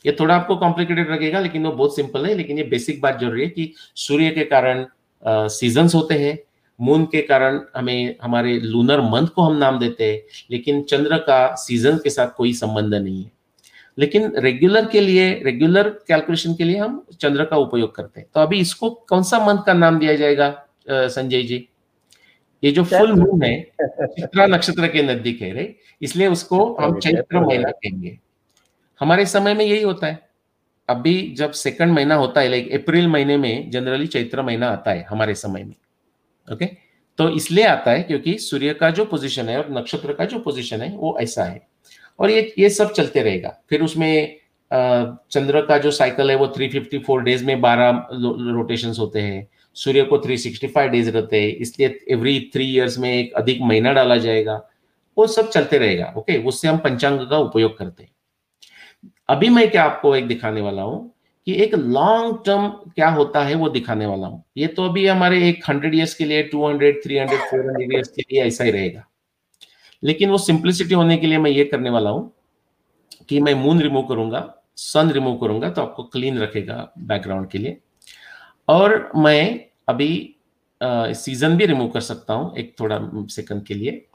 ये थोड़ा आपको कॉम्प्लिकेटेड लगेगा, लेकिन वो बहुत सिंपल है, लेकिन ये बेसिक बात ज़रूरी है कि सूर्य के कारण सीजन्स होते हैं मून के कारण हमें, हमारे लूनर मंथ को हम नाम देते हैं, लेकिन चंद्र का सीज़न के साथ कोई संबंध नहीं है। लेकिन रेगुलर के लिए रेगुलर कैलकुलेशन के लिए हम चंद्र का उपयोग करते हैं। तो अभी इसको कौन सा मंथ का नाम दिया जाएगा संजय जी? ये जो फुल मून है चित्रा नक्षत्र के नज़दीक है रे इसलिए उसको हम चैत्र महीना कहेंगे। हमारे समय में यही होता है। अभी जब सेकंड महीना होता है लाइक अप्रैल महीने में जनरली चैत्र महीना आता है हमारे समय में ओके तो इसलिए आता है क्योंकि सूर्य का जो पोजीशन है और नक्षत्र का जो पोजीशन है वो ऐसा है। और ये ये सब चलते रहेगा। फिर उसमें चंद्र का जो साइकिल है वो 354 डेज़ में 12 रोटेशन होते हैं। सूर्य को 365 डेज़ रहते हैं। इसलिए एवरी थ्री इयर्स में एक अधिक महीना डाला जाएगा। वो सब चलते रहेगा ओके उससे हम पंचांग का उपयोग करते हैं। अभी मैं क्या आपको एक दिखाने वाला हूँ कि एक लॉन्ग टर्म क्या होता है वो दिखाने वाला हूँ। ये तो अभी हमारे एक हंड्रेड ईयर्स के लिए two hundred three hundred four hundred years के लिए ऐसा ही रहेगा। लेकिन वो सिंप्लिसिटी होने के लिए मैं ये करने वाला हूँ कि मैं मून रिमूव करूँगा सन रिमूव करूँगा तो आपको क्लीन रखेगा बैकग्राउंड के लिए। और मैं अभी सीज़न भी रिमूव कर सकता हूँ एक थोड़ा सेकंड के लिए।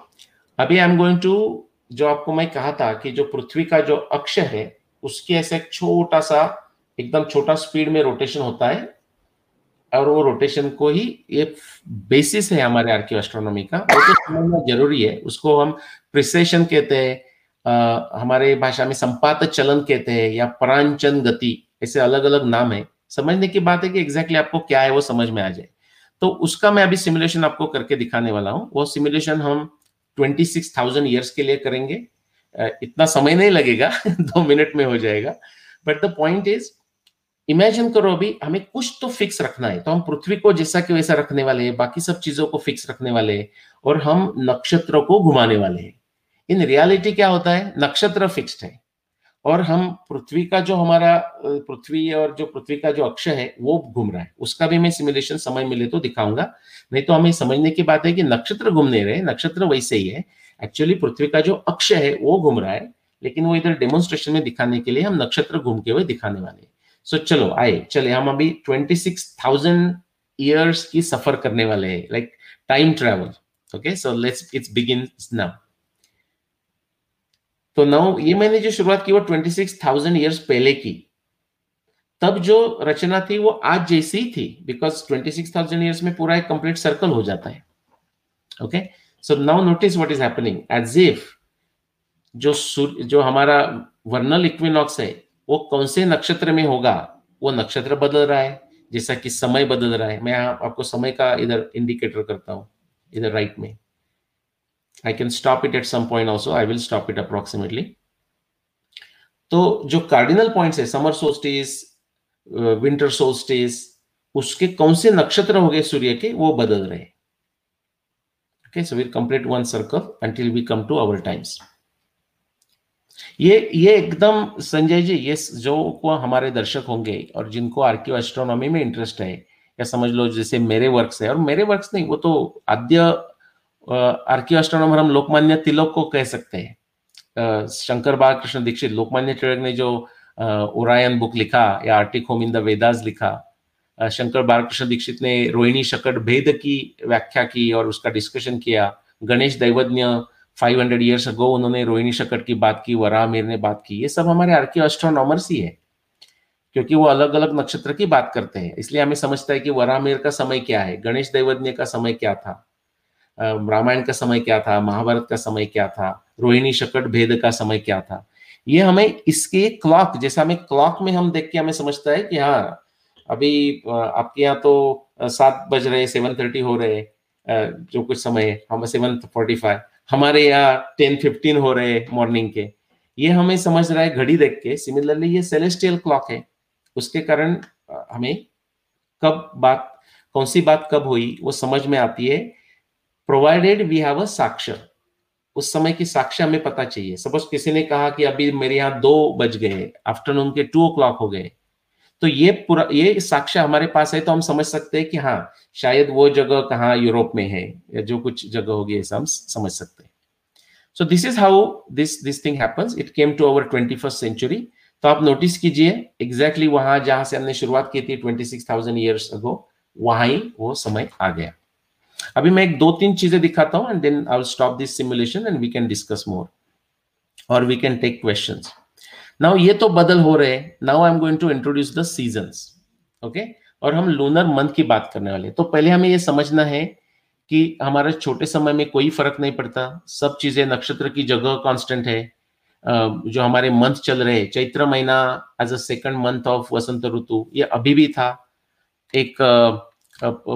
अभी आई एम गोइंग टू जो आपको मैं कहा था कि जो पृथ्वी का जो अक्ष है, उसके ऐसे एक छोटा सा, एकदम छोटा स्पीड में रोटेशन होता है। और वो रोटेशन को ही ये बेसिस है हमारे आर्कियो एस्ट्रोनॉमी का। वो तो समझना ज़रूरी है। उसको हम प्रिसेशन कहते हैं हमारे भाषा में संपात चलन कहते हैं या प्रांचन गति, ऐसे अलग अलग नाम है। समझने की बात है कि एग्जैक्टली आपको क्या है वो समझ में आ जाए। तो उसका मैं अभी सिमुलेशन आपको करके दिखाने वाला हूँ। वो सिमुलेशन हम ट्वेंटी सिक्स थाउज़ेंड ईयर्स के लिए करेंगे। इतना समय नहीं लगेगा, दो मिनट में हो जाएगा। But the point is imagine करो अभी, हमें कुछ तो फिक्स रखना है। तो हम पृथ्वी को जैसा कि वैसा रखने वाले हैं, बाकी सब चीज़ों को फिक्स रखने वाले हैं और हम नक्षत्रों को घुमाने वाले हैं। इन रियलिटी क्या होता है? नक्षत्र फिक्स्ड है। और हम पृथ्वी का जो हमारा पृथ्वी और जो पृथ्वी का जो अक्ष है, वो घूम रहा है। उसका भी मैं सिमुलेशन समय मिले तो दिखाऊँगा। नहीं तो हमें समझने की बात है कि नक्षत्र घूमने रहे नक्षत्र वैसे ही है। एक्चुअली पृथ्वी का जो अक्ष है, वो घूम रहा है, लेकिन वो इधर डेमोन्स्ट्रेशन में दिखाने के लिए हम नक्षत्र घूम के हुए दिखाने वाले सो so, चलो आए। चले हम अभी ट्वेंटी सिक्स थाउज़ेंड ईयर्स की सफ़र करने वाले हैं like time travel okay so let's it's begin now तो नाउ ये मैंने जो शुरुआत की वो ट्वेंटी सिक्स थाउज़ेंड ईयर्स पहले की। तब जो रचना थी वो आज जैसी थी because twenty six thousand years में पूरा एक कंप्लीट सर्कल हो जाता है okay so now notice what is happening as if जो जो हमारा वर्नल इक्विनॉक्स है वो कौन से नक्षत्र में होगा? वो नक्षत्र बदल रहा है, जैसा कि समय बदल रहा है। मैं आपको समय का इधर इंडिकेटर करता हूँ, इधर राइट में। I can stop it at some point also I will stop it approximately तो जो कार्डिनल पॉइंट्स है समर सोल्स्टिस विंटर सोल्स्टिस उसके कौन से नक्षत्र हो गए सूर्य के, वो बदल रहे okay so will complete one circle until we come to our times ये ये एकदम, संजय जी, ये जो को हमारे दर्शक होंगे और जिनको आर्कियो एस्ट्रोनॉमी में इंटरेस्ट है, या समझ लो जैसे मेरे वर्क्स है, और मेरे वर्क्स नहीं, वो तो आद्य आर्कियो हम लोकमान्य तिलक को कह सकते हैं। शंकर बालकृष्ण दीक्षित, लोकमान्य तिलक ने जो ओरायन बुक लिखा, या Arctic home in the Vedas लिखा शंकर बालकृष्ण दीक्षित ने रोहिणी शकट भेद की व्याख्या की और उसका डिस्कशन किया, गणेश दैवज्ञ 500 ईयर्स अगो उन्होंने रोहिणी शकट की बात की वरामीर ने बात की, ये सब हमारे आर्कियो एस्ट्रोनॉमर्स ही है, क्योंकि वो अलग अलग नक्षत्र की बात करते हैं। इसलिए हमें समझता है कि वरामीर का समय क्या है, गणेश दैवज्ञ का समय क्या था रामायण का समय क्या था, महाभारत का समय क्या था, रोहिणी शकट भेद का समय क्या था। ये हमें इसके क्लॉक जैसा हमें क्लॉक में हम देख के हमें समझता है कि हाँ अभी आपके यहाँ तो सात बज रहे सेवन थर्टी हो रहे जो कुछ समय है, हम सेवन फोर्टी फाइव हमारे यहाँ टेन फिफ्टीन हो रहे मॉर्निंग के। ये हमें समझ रहा है घड़ी देख के। सिमिलरली ये सेलेस्टियल क्लॉक है। उसके कारण हमें कब बात, कौन सी बात कब हुई, वो समझ में आती है। प्रोवाइडेड वी हैव अ साक्ष्य। उस समय की साक्ष्य हमें पता चाहिए। सपोज़ किसी ने कहा कि अभी मेरे यहाँ दो बज गए आफ्टरनून के टू ओ क्लॉक हो गए तो ये पूरा, ये साक्ष्य हमारे पास है तो हम समझ सकते हैं कि हाँ शायद वो जगह कहाँ यूरोप में है, या जो कुछ जगह होगी ऐसा हम समझ सकते हैं। So this is how this this thing happens it came to our twenty first century तो आप नोटिस कीजिए एग्जैक्टली वहाँ जहाँ से हमने शुरुआत की थी twenty six thousand years ago वहाँ ही वो समय आ गया। अभी मैं एक दो तीन चीज़ें दिखाता हूँ and then I stop this simulation and we can discuss more और we can take questions now ये तो बदल हो रहे हैं। Now I am going to introduce the season okay और हम लूनर मंथ की बात करने वाले तो पहले हमें यह समझना है कि हमारे छोटे समय में कोई फ़र्क नहीं पड़ता। सब चीज़ें नक्षत्र की जगह कांस्टेंट है। जो हमारे मंथ चल रहे चैत्र महीना as a second month of Vasant ritu, ये अभी भी था। एक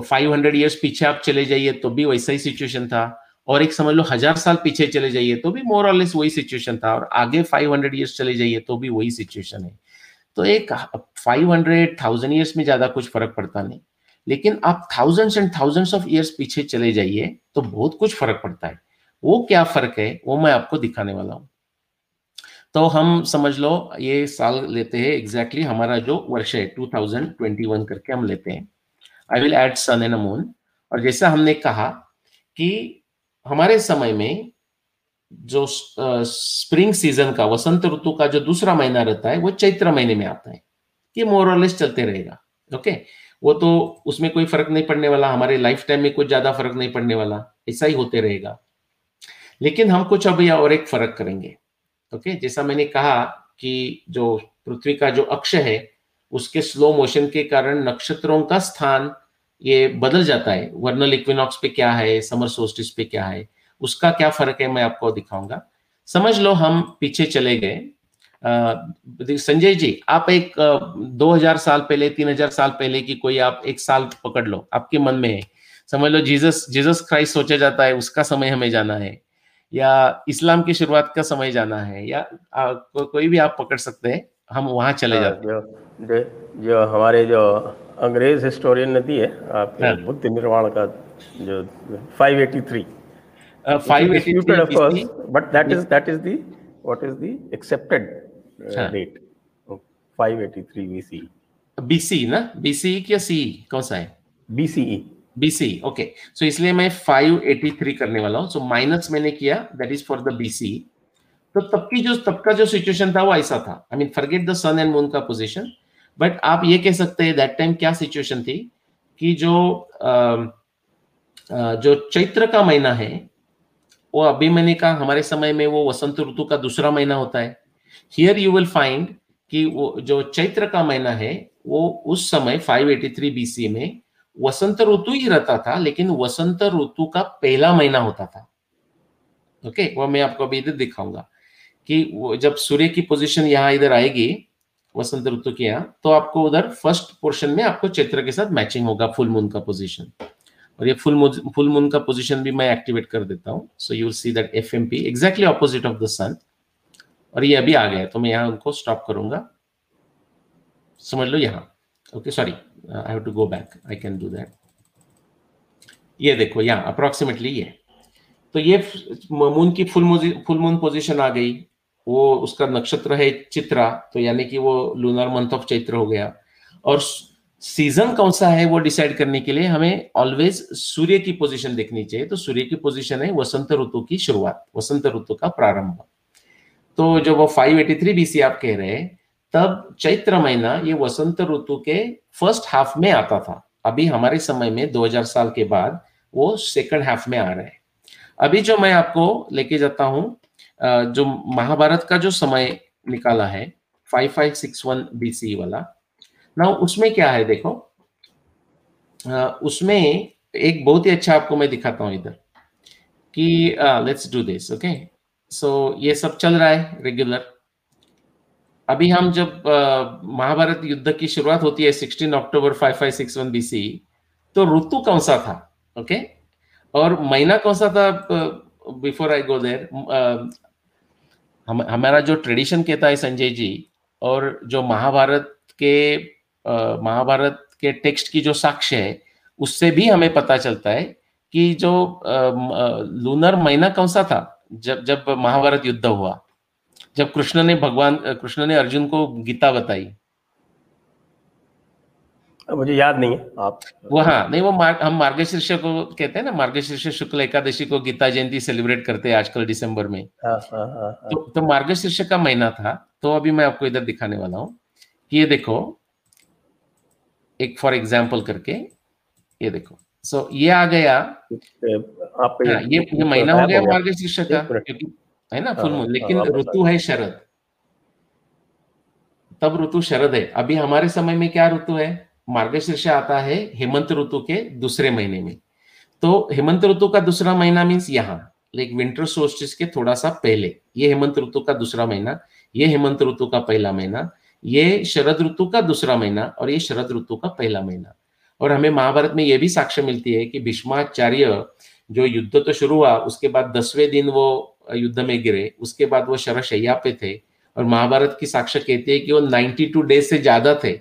फाइव हंड्रेड ईयर्स पीछे आप चले जाइए तो भी वैसा ही सिचुएशन था। और एक समझ लो हज़ार साल पीछे चले जाइए तो भी मोर वही सिचुएशन था। और आगे फाइव हंड्रेड ईयर्स चले जाइए तो भी वही सिचुएशन है। तो एक फाइव हंड्रेड थाउज़ेंड ईयर्स में ज़्यादा कुछ फ़र्क पड़ता नहीं। लेकिन आप thousands and thousands of years पीछे चले जाइए तो बहुत कुछ फ़र्क पड़ता है। वो क्या फ़र्क है, वो मैं आपको दिखाने वाला हूँ। तो हम समझ लो, ये साल लेते हैं एग्जैक्टली exactly हमारा जो वर्ष है 2021 करके हम लेते हैं। I will add sun and moon और जैसा हमने कहा कि हमारे समय में जो स्प्रिंग सीज़न का, वसंत ऋतु का जो दूसरा महीना रहता है, वो चैत्र महीने में आता है। ये मोरलेस चलते रहेगा ओके वो तो उसमें कोई फ़र्क नहीं पड़ने वाला, हमारे लाइफ टाइम में कुछ ज़्यादा फ़र्क नहीं पड़ने वाला, ऐसा ही होते रहेगा। लेकिन हम कुछ अभी और एक फ़र्क करेंगे ओके जैसा मैंने कहा कि जो पृथ्वी का जो अक्ष है, उसके स्लो मोशन के कारण नक्षत्रों का स्थान ये बदल जाता है। वर्नल इक्विनॉक्स पे क्या है? समर सोस्टिस पे क्या है? उसका क्या फ़र्क है मैं आपको दिखाऊँगा। समझ लो हम पीछे चले गए। संजय जी आप एक दो हज़ार साल पहले तीन हज़ार साल पहले की कोई आप एक साल पकड़ लो आपके मन में है। समझ लो जीसस जीसस क्राइस्ट सोचा जाता है उसका समय हमें जाना है। या इस्लाम की शुरुआत का समय जाना है या आ, को, कोई भी आप पकड़ सकते हैं हम वहाँ चले हाँ, जाते
हैं। जो, जो हमारे जो अंग्रेज़ हिस्टोरियन ने दी है आपके हाँ। बुद्ध निर्माण का जो 583 uh, 583 of course but that is that is the what is the accepted uh, हाँ. date 583 BC
BC ना BC क्या C कौन सा है
BCE
BC ओके सो इसलिए मैं 583 करने वाला हूँ सो so, माइनस मैंने किया that is for the BC तो तब की जो तब का जो सिचुएशन था वो ऐसा था. I mean forget the sun and moon का पोजीशन बट आप ये कह सकते हैं दैट टाइम क्या सिचुएशन थी? कि जो आ, आ, जो चैत्र का महीना है वो अभी मैंने कहा हमारे समय में वो वसंत ऋतु का दूसरा महीना होता है। हियर यू विल फाइंड कि वो जो चैत्र का महीना है, वो उस समय 583 बीसी में वसंत ऋतु ही रहता था, लेकिन वसंत ऋतु का पहला महीना होता था। Okay okay? वो मैं आपको अभी इधर दिखाऊँगा कि वो जब सूर्य की पोजीशन यहाँ इधर आएगी, वसंत ऋतु के यहाँ तो आपको उधर फ़र्स्ट पोर्शन में आपको चैत्र के साथ मैचिंग होगा फुल मून का पोजीशन और ये फुल फुल मून का पोजीशन भी मैं एक्टिवेट कर देता हूँ। So you see that F M P exactly opposite of the sun और ये अभी आ गया तो मैं यहाँ उनको स्टॉप करूँगा। समझ लो यहाँ। Okay sorry I have to go back I can do that ये देखो, यहाँ अप्रोक्सीमेटली ये। तो ये मून की फुल फुल मून पोजीशन आ गई। वो उसका नक्षत्र है चित्रा तो यानी कि वो लूनर मंथ ऑफ़ चैत्र हो गया। और सीज़न कौन सा है वो डिसाइड करने के लिए हमें ऑलवेज सूर्य की पोजीशन देखनी चाहिए। तो सूर्य की पोजीशन है वसंत ऋतु की शुरुआत, वसंत ऋतु का प्रारंभ। तो जो वो 583 बीसी आप कह रहे हैं, तब चैत्र महीना ये वसंत ऋतु के फ़र्स्ट हाफ़ में आता था। अभी हमारे समय में 2000 साल के बाद वो सेकंड हाफ़ में आ रहे हैं। अभी जो मैं आपको लेके जाता हूँ जो महाभारत का जो समय निकाला है 5561 बीसी वाला ना उसमें क्या है देखो? उसमें एक बहुत ही अच्छा आपको मैं दिखाता हूँ इधर, कि let's do this okay so ये सब चल रहा है रेगुलर अभी हम जब महाभारत युद्ध की शुरुआत होती है 16 अक्टूबर 5561 बीसी तो ऋतु कौन सा था ओके okay? और महीना कौन सा था बिफोर आई गो देर हम, हमारा जो ट्रेडिशन कहता है संजय जी, और जो महाभारत के महाभारत के टेक्स्ट की जो साक्ष्य है उससे भी हमें पता चलता है कि जो लूनर महीना कौन सा था? जब जब महाभारत युद्ध हुआ जब कृष्ण ने भगवान कृष्ण ने अर्जुन को गीता बताई।
मुझे याद नहीं है आप
वो हाँ नहीं वो मार, हम मार्गशीर्ष को कहते हैं ना मार्गशीर्ष शुक्ल एकादशी को गीता जयंती सेलिब्रेट करते हैं आजकल दिसंबर में। हाँ, हाँ, हाँ, हाँ. तो, तो मार्गशीर्ष का महीना था तो अभी मैं आपको इधर दिखाने वाला हूँ। ये देखो एक फॉर एग्ज़ाम्पल करके ये देखो। सो so, ये आ गया। आप हाँ, ये ये महीना हो गया मार्गशीर्ष का क्योंकि है ना फुल मून हाँ, लेकिन हाँ, ऋतु है शरद। तब ऋतु शरद है। अभी हमारे समय में क्या ऋतु है? मार्गशीर्ष आता है हेमंत ऋतु के दूसरे महीने में। तो हेमंत ऋतु का दूसरा महीना मीन्स यहाँ। लाइक विंटर सोल्स्टिस के थोड़ा सा पहले। ये हेमंत ऋतु का दूसरा महीना। ये हेमंत ऋतु का पहला महीना। ये शरद ऋतु का दूसरा महीना और ये शरद ऋतु का पहला महीना। और हमें महाभारत में यह भी साक्ष्य मिलती है कि भीष्माचार्य जो युद्ध तो शुरू हुआ, उसके बाद दसवें दिन वो युद्ध में गिरे, उसके बाद वो शरशैया पे थे। और महाभारत की साक्ष्य कहती है कि वो 92 डेज़ से ज़्यादा थे।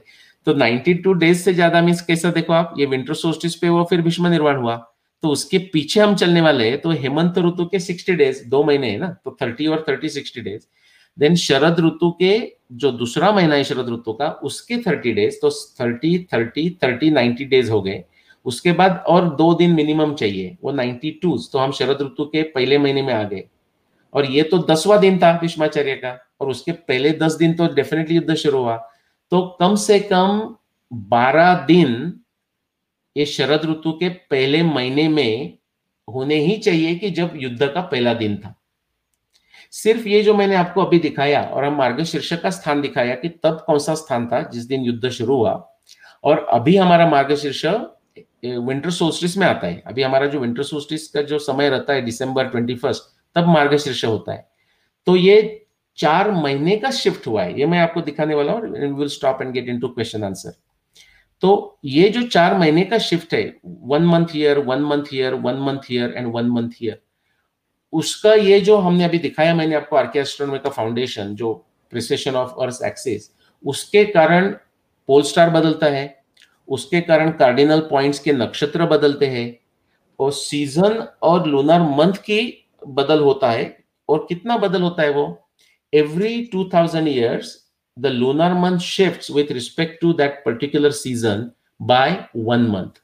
तो 92 डेज़ से ज़्यादा मीन्स कैसा देखो आप? ये विंटर सोस्टिस पे वो फिर भीष्म निर्माण हुआ। तो उसके पीछे हम चलने वाले हैं तो हेमंत ऋतु के 60 डेज़, दो महीने है ना तो 30 और 30 60 डेज़। देन शरद ऋतु के जो दूसरा महीना है शरद ऋतु का, उसके 30 डेज़ तो 30 30 30 90 डेज़ हो गए। उसके बाद और दो दिन मिनिमम चाहिए, वो 92 तो हम शरद ऋतु के पहले महीने में आ गए। और ये तो दसवां दिन था भीष्माचार्य का, और उसके पहले दस दिन तो डेफिनेटली युद्ध शुरू हुआ। तो कम से कम बारह दिन ये शरद ऋतु के पहले महीने में होने ही चाहिए कि जब युद्ध का पहला दिन था। सिर्फ़ ये जो मैंने आपको अभी दिखाया और हम मार्ग शीर्षक का स्थान दिखाया कि तब कौन सा स्थान था जिस दिन युद्ध शुरू हुआ। और अभी हमारा मार्गशीर्ष विंटर सोस्टिस में आता है। अभी हमारा जो विंटर सोस्टिस का जो समय रहता है दिसंबर ट्वेंटी फ़र्स्ट तब मार्गशीर्ष होता है। तो ये चार महीने का शिफ्ट हुआ है। ये मैं आपको दिखाने वाला हूँ will stop and get into question answer तो ये जो चार महीने का शिफ्ट है one month year one month year one month year and one month year उसका ये जो हमने अभी दिखाया, मैंने आपको आर्कियास्ट्रोनॉमी का फाउंडेशन जो प्रिसेशन ऑफ़ अर्थ एक्सिस उसके कारण पोल स्टार बदलता है, उसके कारण कार्डिनल पॉइंट्स के नक्षत्र बदलते हैं, और सीज़न और लूनर मंथ की बदल होता है, और कितना बदल होता है वो? Every 2000 years the lunar month shift with respect to that particular season by one month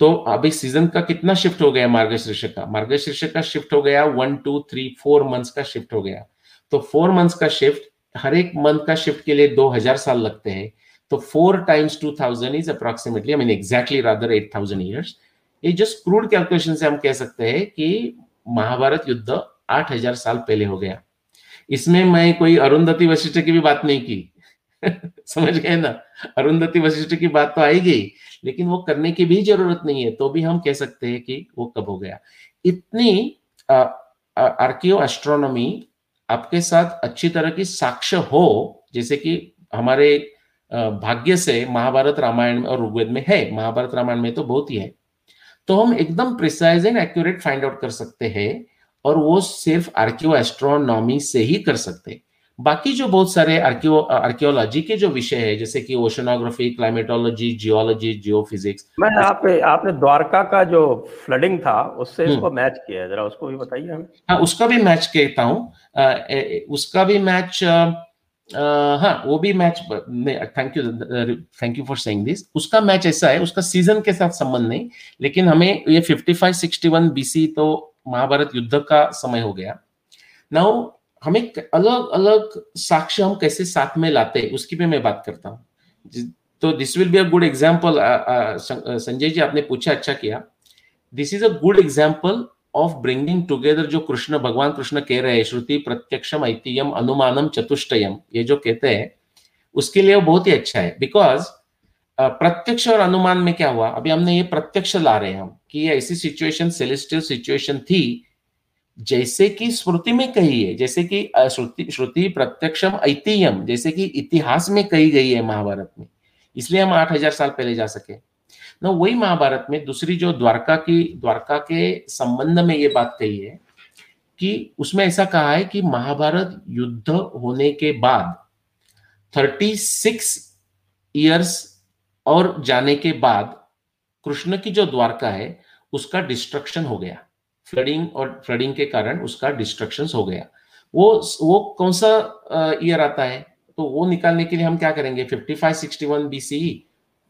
तो अभी सीज़न का कितना शिफ्ट हो गया मार्गशीर्ष का? मार्गशीर्ष का शिफ्ट हो गया one two three four months का शिफ्ट हो गया। तो फोर मंथ्स का शिफ्ट हर एक मंथ का शिफ्ट के लिए दो हज़ार साल लगते हैं। तो four times two thousand is approximately I mean exactly rather eight thousand years ये जस्ट क्रूड कैलकुलेशन से हम कह सकते हैं कि महाभारत युद्ध आठ हज़ार साल पहले हो गया। इसमें मैं कोई अरुंधति वशिष्ठ की भी बात नहीं की। समझ गए ना? अरुंधति वशिष्ठ की बात तो आएगी, लेकिन वो करने की भी ज़रूरत नहीं है तो भी हम कह सकते हैं कि वो कब हो गया। इतनी आर्कियो एस्ट्रोनॉमी आपके साथ अच्छी तरह की साक्ष्य हो, जैसे कि हमारे भाग्य से महाभारत रामायण और ऋग्वेद में है, महाभारत रामायण में तो बहुत ही है तो हम एकदम precise and accurate find out कर सकते हैं और वो सिर्फ़ आर्कियो एस्ट्रोनॉमी से ही कर सकते हैं। बाकी जो बहुत सारे आर्कियो आर्कियोलॉजी के जो विषय है जैसे कि ओशनोग्राफी क्लाइमेटोलॉजी जियोलॉजी जियोफिजिक्स
मैं आप आपने द्वारका का जो फ्लडिंग था उससे हम्म। इसको मैच किया है जरा उसको भी बताइए हमें।
हाँ उसका भी मैच कहता हूँ। उसका भी मैच हाँ वो भी match thank you thank you for saying this उसका मैच ऐसा है उसका सीज़न के साथ संबंध नहीं लेकिन हमें ये 55 61 बीसी तो महाभारत युद्ध का समय हो गया। नाउ हमें अलग अलग साक्ष्य हम कैसे साथ में लाते हैं, उसकी भी मैं बात करता हूँ। तो this will be a good example Sanjay ji आपने पूछा अच्छा किया। This is a good example of bringing together जो कृष्ण, भगवान कृष्ण कह रहे हैं, श्रुति प्रत्यक्षम ऐतियम अनुमानम चतुष्टयम, ये जो कहते हैं, उसके लिए वो बहुत ही अच्छा है। बिकॉज़ प्रत्यक्ष और अनुमान में क्या हुआ? अभी हमने ये प्रत्यक्ष ला रहे हैं हम, कि ऐसी सिचुएशन सेलेस्टियल सिचुएशन थी जैसे कि स्मृति में कही है, जैसे कि श्रुति श्रुति प्रत्यक्षम ऐतियम जैसे कि इतिहास में कही गई है महाभारत में। इसलिए हम आठ हज़ार साल पहले जा सके। ना, वही महाभारत में दूसरी जो द्वारका की, द्वारका के संबंध में ये बात कही है कि उसमें ऐसा कहा है कि महाभारत युद्ध होने के बाद थर्टी सिक्स ईयर्स और जाने के बाद कृष्ण की जो द्वारका है, उसका डिस्ट्रक्शन हो गया। फ्लडिंग और फ्लडिंग के कारण उसका डिस्ट्रक्शन हो गया। वो वो कौन सा ईयर आता है? तो वो निकालने के लिए हम क्या करेंगे? 55 61 बीसीई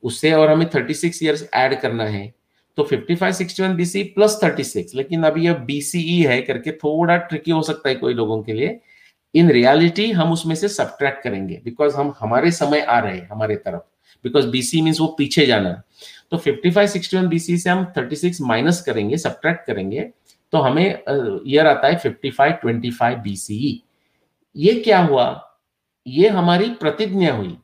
उससे और हमें 36 इयर्स ऐड करना है। तो 55 61 बीसी प्लस 36 लेकिन अभी यह बीसीई है करके थोड़ा ट्रिकी हो सकता है कोई लोगों के लिए। इन रियलिटी हम उसमें से सब्ट्रैक्ट करेंगे बिकॉज़ हम, हमारे समय आ रहे हैं हमारे तरफ़। बिकॉज़ बीसी मीन्स वो पीछे जाना। तो 55 61 बीसी से हम 36 माइनस करेंगे सब्ट्रैक्ट करेंगे। तो हमें ईयर आता है 55 25 बीसीई ये क्या हुआ? ये हमारी प्रतिज्ञा हुई।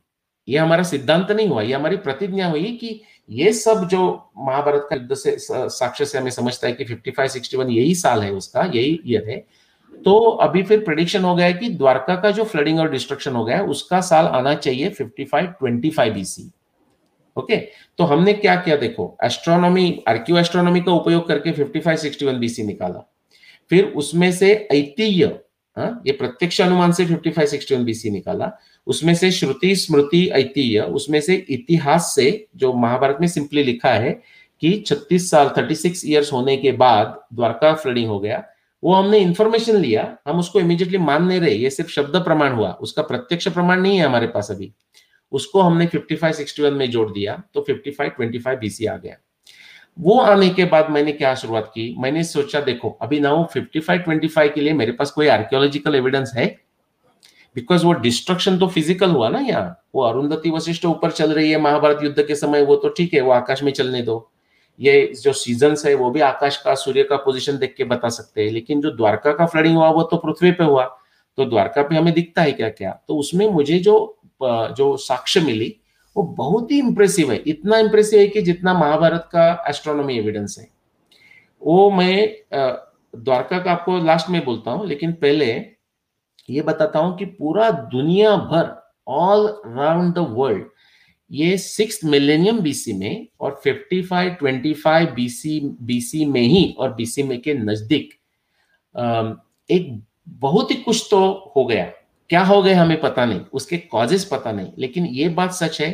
ये हमारा सिद्धांत नहीं हुआ। ये हमारी प्रतिज्ञा हुई कि ये सब जो महाभारत का युद्ध से साक्ष्य से हमें समझता है कि 55 61 यही साल है उसका, यही ईयर है तो अभी फिर प्रडिक्शन हो गया है कि द्वारका का जो फ्लडिंग और डिस्ट्रक्शन हो गया है, उसका साल आना चाहिए 55 25 बीसी ओके? तो हमने क्या किया देखो एस्ट्रोनॉमी आर्क्यू एस्ट्रोनॉमी का उपयोग करके 55 61 बीसी निकाला। फिर उसमें से ऐतिह्य हाँ, ये प्रत्यक्ष अनुमान से 55 61 बीसी निकाला। उसमें से श्रुति स्मृति ऐतिह्य उसमें से इतिहास से जो महाभारत में सिंपली लिखा है कि 36 साल 36 इयर्स होने के बाद द्वारका फ्लडिंग हो गया। वो हमने इंफॉर्मेशन लिया हम उसको इमीडिएटली मान नहीं रहे ये सिर्फ़ शब्द प्रमाण हुआ उसका प्रत्यक्ष प्रमाण नहीं है हमारे पास अभी। उसको हमने 55 61 में जोड़ दिया तो 55 25 बीसी आ गया। वो आने के बाद मैंने क्या शुरुआत की? मैंने सोचा, देखो, अभी नाउ 55 25 के लिए मेरे पास कोई आर्कियोलॉजिकल एविडेंस है? बिकॉज़ वो डिस्ट्रक्शन तो फ़िज़िकल हुआ ना यहाँ। वो अरुंधति वशिष्ठ ऊपर चल रही है, महाभारत युद्ध के समय, वो तो ठीक है, वो आकाश में चलने दो। ये जो सीज़न है, वो भी आकाश का, सूर्य का पोजीशन देख के बता सकते हैं। लेकिन जो द्वारका का फ्लडिंग हुआ, वो तो पृथ्वी पे हुआ। तो द्वारका पे हमें दिखता है क्या क्या तो उसमें मुझे जो जो साक्ष्य मिली, वो बहुत ही इंप्रेसिव है। इतना इंप्रेसिव है कि जितना महाभारत का एस्ट्रोनॉमी एविडेंस है। वो मैं द्वारका का आपको लास्ट में बोलता हूँ, लेकिन पहले ये बताता हूँ कि पूरा दुनिया भर ऑल अराउंड द वर्ल्ड ये सिक्स मिलेनियम बीसी में और 55 25 बीसी बीसी में ही और बीसी में के नज़दीक एक बहुत ही कुछ तो हो गया। क्या हो गए हमें पता नहीं, उसके कॉजेस पता नहीं, लेकिन ये बात सच है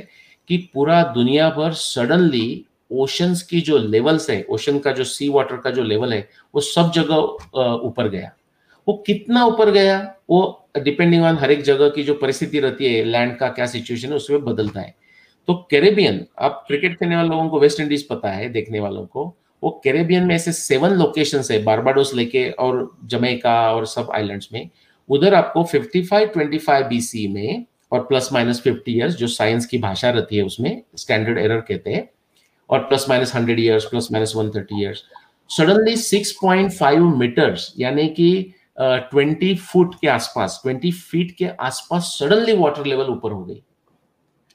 कि पूरा दुनिया भर सडनली ओशंस की जो लेवल्स है ओशन का जो सी वाटर का जो लेवल है, वो सब जगह ऊपर गया। वो कितना ऊपर गया, वो डिपेंडिंग ऑन हर एक जगह की जो परिस्थिति रहती है लैंड का क्या सिचुएशन है, उसमें बदलता है। तो कैरेबियन आप क्रिकेट खेलने वाले लोगों को वेस्ट इंडीज पता है, देखने वालों को, वो कैरेबियन में ऐसे सेवन लोकेशन है बारबाडोस लेके और जमैका और सब आइलैंड्स में उधर आपको 55 25 बीसी में और प्लस माइनस 50 इयर्स जो साइंस की भाषा रहती है उसमें स्टैंडर्ड एरर कहते हैं, और plus minus 100 years plus minus 130 years suddenly 6.5 meters यानी कि ट्वेंटी फुट के आसपास ट्वेंटी फीट के आसपास सडनली वाटर लेवल ऊपर हो गई।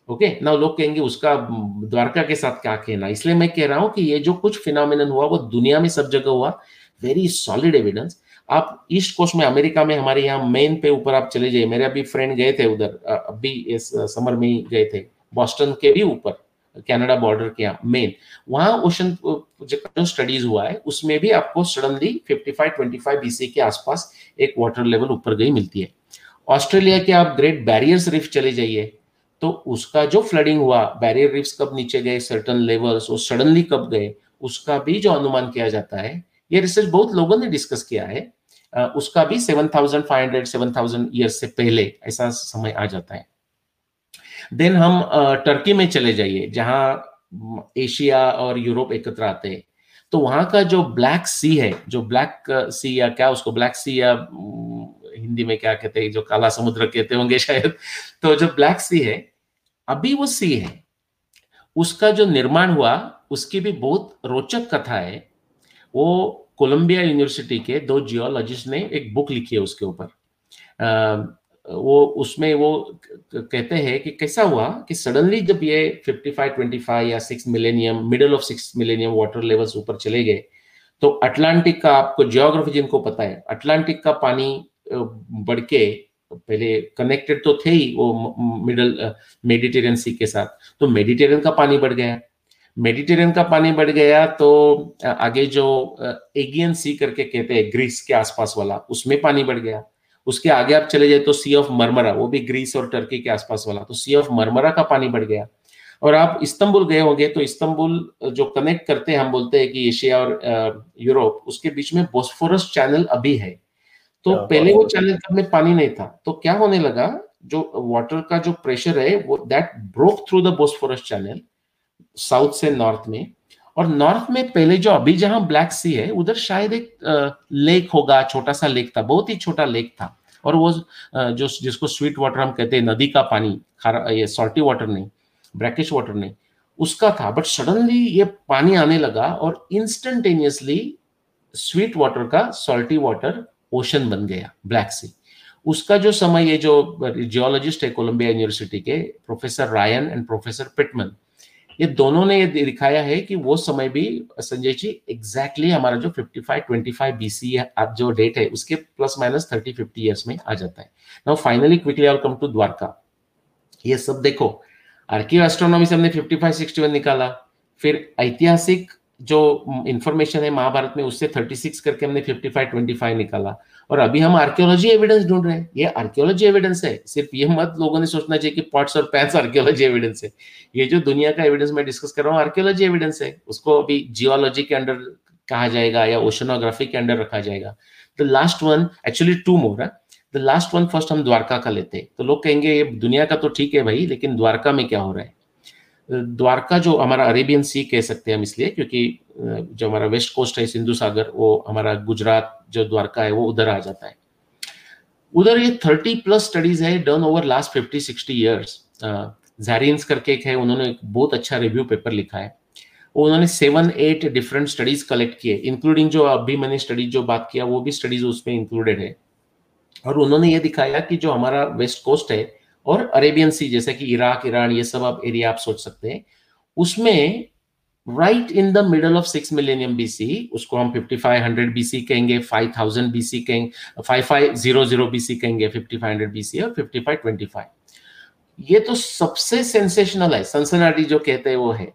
ओके ना लोग कहेंगे, उसका द्वारका के साथ क्या कहना? इसलिए मैं कह रहा हूँ कि ये जो कुछ फिनोमिनन हुआ, वो दुनिया में सब जगह हुआ। वेरी सॉलिड एविडेंस आप ईस्ट कोस्ट में अमेरिका में, हमारे यहाँ मेन पे ऊपर आप चले जाइए। मेरे अभी फ्रेंड गए थे उधर अभी इस समर में ही गए थे। बॉस्टन के भी ऊपर कनाडा बॉर्डर के यहाँ मेन वहाँ ओशन जो स्टडीज़ हुआ है, उसमें भी आपको सडनली 55 25 बीसी के आसपास एक वाटर लेवल ऊपर गई मिलती है। ऑस्ट्रेलिया के आप ग्रेट बैरियर्स रिफ चले जाइए तो उसका जो फ्लडिंग हुआ बैरियर रिफ्स कब नीचे गए सर्टन लेवल्स वो सडनली कब गए, उसका भी जो अनुमान किया जाता है ये रिसर्च बहुत लोगों ने डिस्कस किया है। उसका भी 7500 7000 ईयर्स से पहले ऐसा समय आ जाता है। देन हम टर्की में चले जाइए, जहाँ एशिया और यूरोप एकत्र आते हैं। तो वहाँ का जो ब्लैक सी है, जो ब्लैक सी या क्या उसको ब्लैक सी या हिंदी में क्या कहते हैं, जो काला समुद्र कहते होंगे शायद। तो जो ब्लैक सी है, अभी वो सी है। उसका जो निर्माण हुआ, उसकी भी बहुत रोचक कथा है। वो कोलंबिया यूनिवर्सिटी के दो जियोलॉजिस्ट ने एक बुक लिखी है उसके ऊपर। वो उसमें वो कहते हैं कि कैसा हुआ कि सडनली जब ये 55 25 या 6 millennium middle of 6 millennium water levels ऊपर चले गए तो अटलांटिक का आपको जियोग्राफी जिनको पता है अटलांटिक का पानी बढ़ के, पहले कनेक्टेड तो थे ही वो मिडल मेडिटेरियन सी के साथ तो मेडिटेरियन का पानी बढ़ गया। मेडिटेरियन का पानी बढ़ गया तो आगे जो एगियन सी करके कहते हैं ग्रीस के आसपास वाला उसमें पानी बढ़ गया। उसके आगे आप चले जाए तो सी ऑफ़ मरमरा वो भी ग्रीस और टर्की के आसपास वाला तो सी ऑफ़ मरमरा का पानी बढ़ गया। और आप इस्तंबुल गए होंगे तो इस्तंबुल जो कनेक्ट करते हैं हम बोलते हैं कि एशिया और यूरोप उसके बीच में बोस्फोरस चैनल अभी है। तो पहले वो चैनल में पानी नहीं था। तो क्या होने लगा जो वाटर का जो प्रेशर है वो that broke through the Bosphorus channel south से नॉर्थ में। और नॉर्थ में पहले जो अभी जहाँ ब्लैक सी है, उधर शायद एक लेक होगा छोटा सा लेक था, बहुत ही छोटा लेक था। और वो जो जिसको स्वीट वाटर हम कहते हैं, नदी का पानी, खारा, ये सॉल्टी वाटर नहीं ब्रैकिश वाटर नहीं, उसका था। बट सडनली ये पानी आने लगा और इंस्टेंटेनियसली स्वीट वाटर का सॉल्टी वाटर ओशन बन गया, ब्लैक सी। उसका जो समय, ये जो जियोलॉजिस्ट है कोलंबिया यूनिवर्सिटी के professor Ryan and professor Pitman ये दोनों ने ये दिखाया है कि वो समय भी, संजय जी एग्जैक्टली exactly हमारा जो 55 25 बीसी अब जो डेट है, उसके प्लस माइनस 30 50 इयर्स में आ जाता है। Now finally quickly I come to Dwarka ये सब देखो आर्कियो एस्ट्रोनॉमी से हमने 55 61 निकाला, फिर ऐतिहासिक जो इंफॉर्मेशन है महाभारत में, उससे 36 करके हमने 55 25 निकाला। और अभी हम आर्कियोलॉजी एविडेंस ढूंढ रहे हैं। ये आर्कियोलॉजी एविडेंस है। सिर्फ़ ये मत लोगों ने सोचना चाहिए कि पॉट्स और पैंस आर्कियोलॉजी एविडेंस है। ये जो दुनिया का एविडेंस मैं डिस्कस कर रहा हूँ आर्कियोलॉजी एविडेंस है। उसको अभी जियोलॉजी के अंडर कहा जाएगा या ओशनोग्राफी के अंडर रखा जाएगा। The last one actually two more है। द लास्ट वन फ़र्स्ट हम द्वारका का लेते हैं। तो लोग कहेंगे, ये दुनिया का तो ठीक है भाई, लेकिन द्वारका में क्या हो रहा है? द्वारका जो हमारा अरेबियन सी कह सकते हैं हम इसलिए, क्योंकि जो हमारा वेस्ट कोस्ट है, सिंधु सागर, वो हमारा गुजरात जो द्वारका है, वो उधर आ जाता है। उधर ये थर्टी प्लस स्टडीज़ है, done over last fifty, sixty years जैरियंस करके एक है, उन्होंने एक बहुत अच्छा रिव्यू पेपर लिखा है। उन्होंने seven, eight different studies collect किए, इंक्लूडिंग जो अभी मैंने स्टडीज़ जो बात किया, वो भी स्टडीज़ उसमें इंक्लूडेड है। और उन्होंने ये दिखाया कि जो हमारा वेस्ट कोस्ट है और अरेबियन सी, जैसे कि इराक, ईरान, ये सब आप एरिया आप सोच सकते हैं। उसमें right in the middle of six millennium BC उसको हम फिफ्टी फाइव हंड्रेड बीसी कहेंगे फाइव थाउज़ेंड बीसी कहेंगे five five zero zero BC कहेंगे फिफ्टी फाइव हंड्रेड बीसी और फिफ्टी फाइव ट्वेंटी फाइव ये तो सबसे सेंसेशनल है। सनसनाटी जो कहते हैं वो है।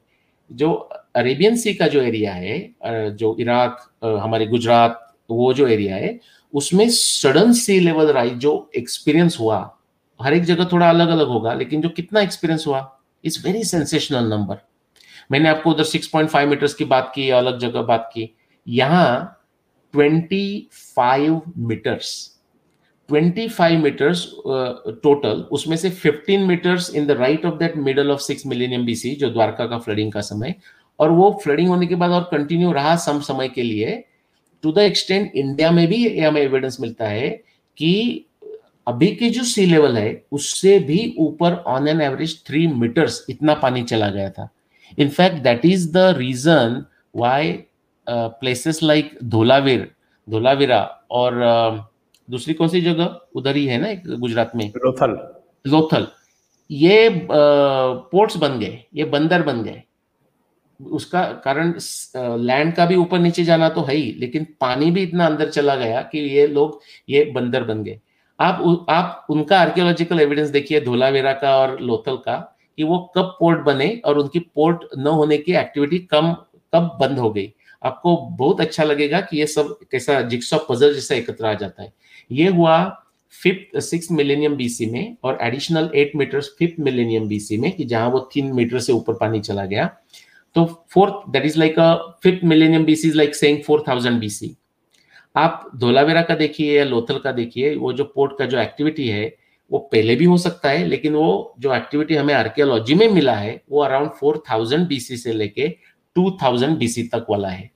जो अरेबियन सी का जो एरिया है जो इराक हमारे गुजरात, वो जो एरिया है, उसमें सडन सी लेवल राइज जो एक्सपीरियंस हुआ हर एक जगह थोड़ा अलग अलग होगा, लेकिन जो कितना एक्सपीरियंस हुआ इट्स वेरी सेंसेशनल नंबर मैंने आपको उधर 6.5 मीटर्स की बात की, अलग जगह बात की। यहाँ 25 मीटर्स 25 मीटर्स टोटल उसमें से 15 meters in the right of that middle of six millennium BC जो द्वारका का फ्लडिंग का समय, और वो फ्लडिंग होने के बाद और कंटिन्यू रहा सम समय के लिए। टू द एक्सटेंट इंडिया में भी हमें एविडेंस मिलता है कि अभी की जो सी लेवल है उससे भी ऊपर on an average three meters इतना पानी चला गया था। In fact that is the reason why places like Dholavir Dholavira और uh, दूसरी कौन सी जगह? उधर ही है ना गुजरात में?
लोथल
लोथल ये पोर्ट्स uh, बन गए ये बंदर बन गए। उसका कारण लैंड uh, का भी ऊपर नीचे जाना तो है ही लेकिन पानी भी इतना अंदर चला गया कि ये लोग ये बंदर बन गए। आप आप उनका आर्कियोलॉजिकल एविडेंस देखिए, धोलावेरा का और लोथल का, कि वो कब पोर्ट बने और उनकी पोर्ट न होने की एक्टिविटी कम, कब बंद हो गई। आपको बहुत अच्छा लगेगा कि ये सब कैसा जिक्सॉ पजल जैसा एकत्र आ जाता है। ये हुआ फिफ्थ सिक्स मिलेनियम बीसी में और additional eight meter fifth millennium BC में, कि जहाँ वो तीन मीटर से ऊपर पानी चला गया। तो fourth that is like a fifth millennium BC is like saying four thousand BC आप धोलावेरा का देखिए या लोथल का देखिए, वो जो पोर्ट का जो एक्टिविटी है, वो पहले भी हो सकता है, लेकिन वो जो एक्टिविटी हमें आर्कियोलॉजी में मिला है, वो अराउंड फोर थाउज़ेंड बीसी से लेके टू थाउज़ेंड बीसी तक वाला है।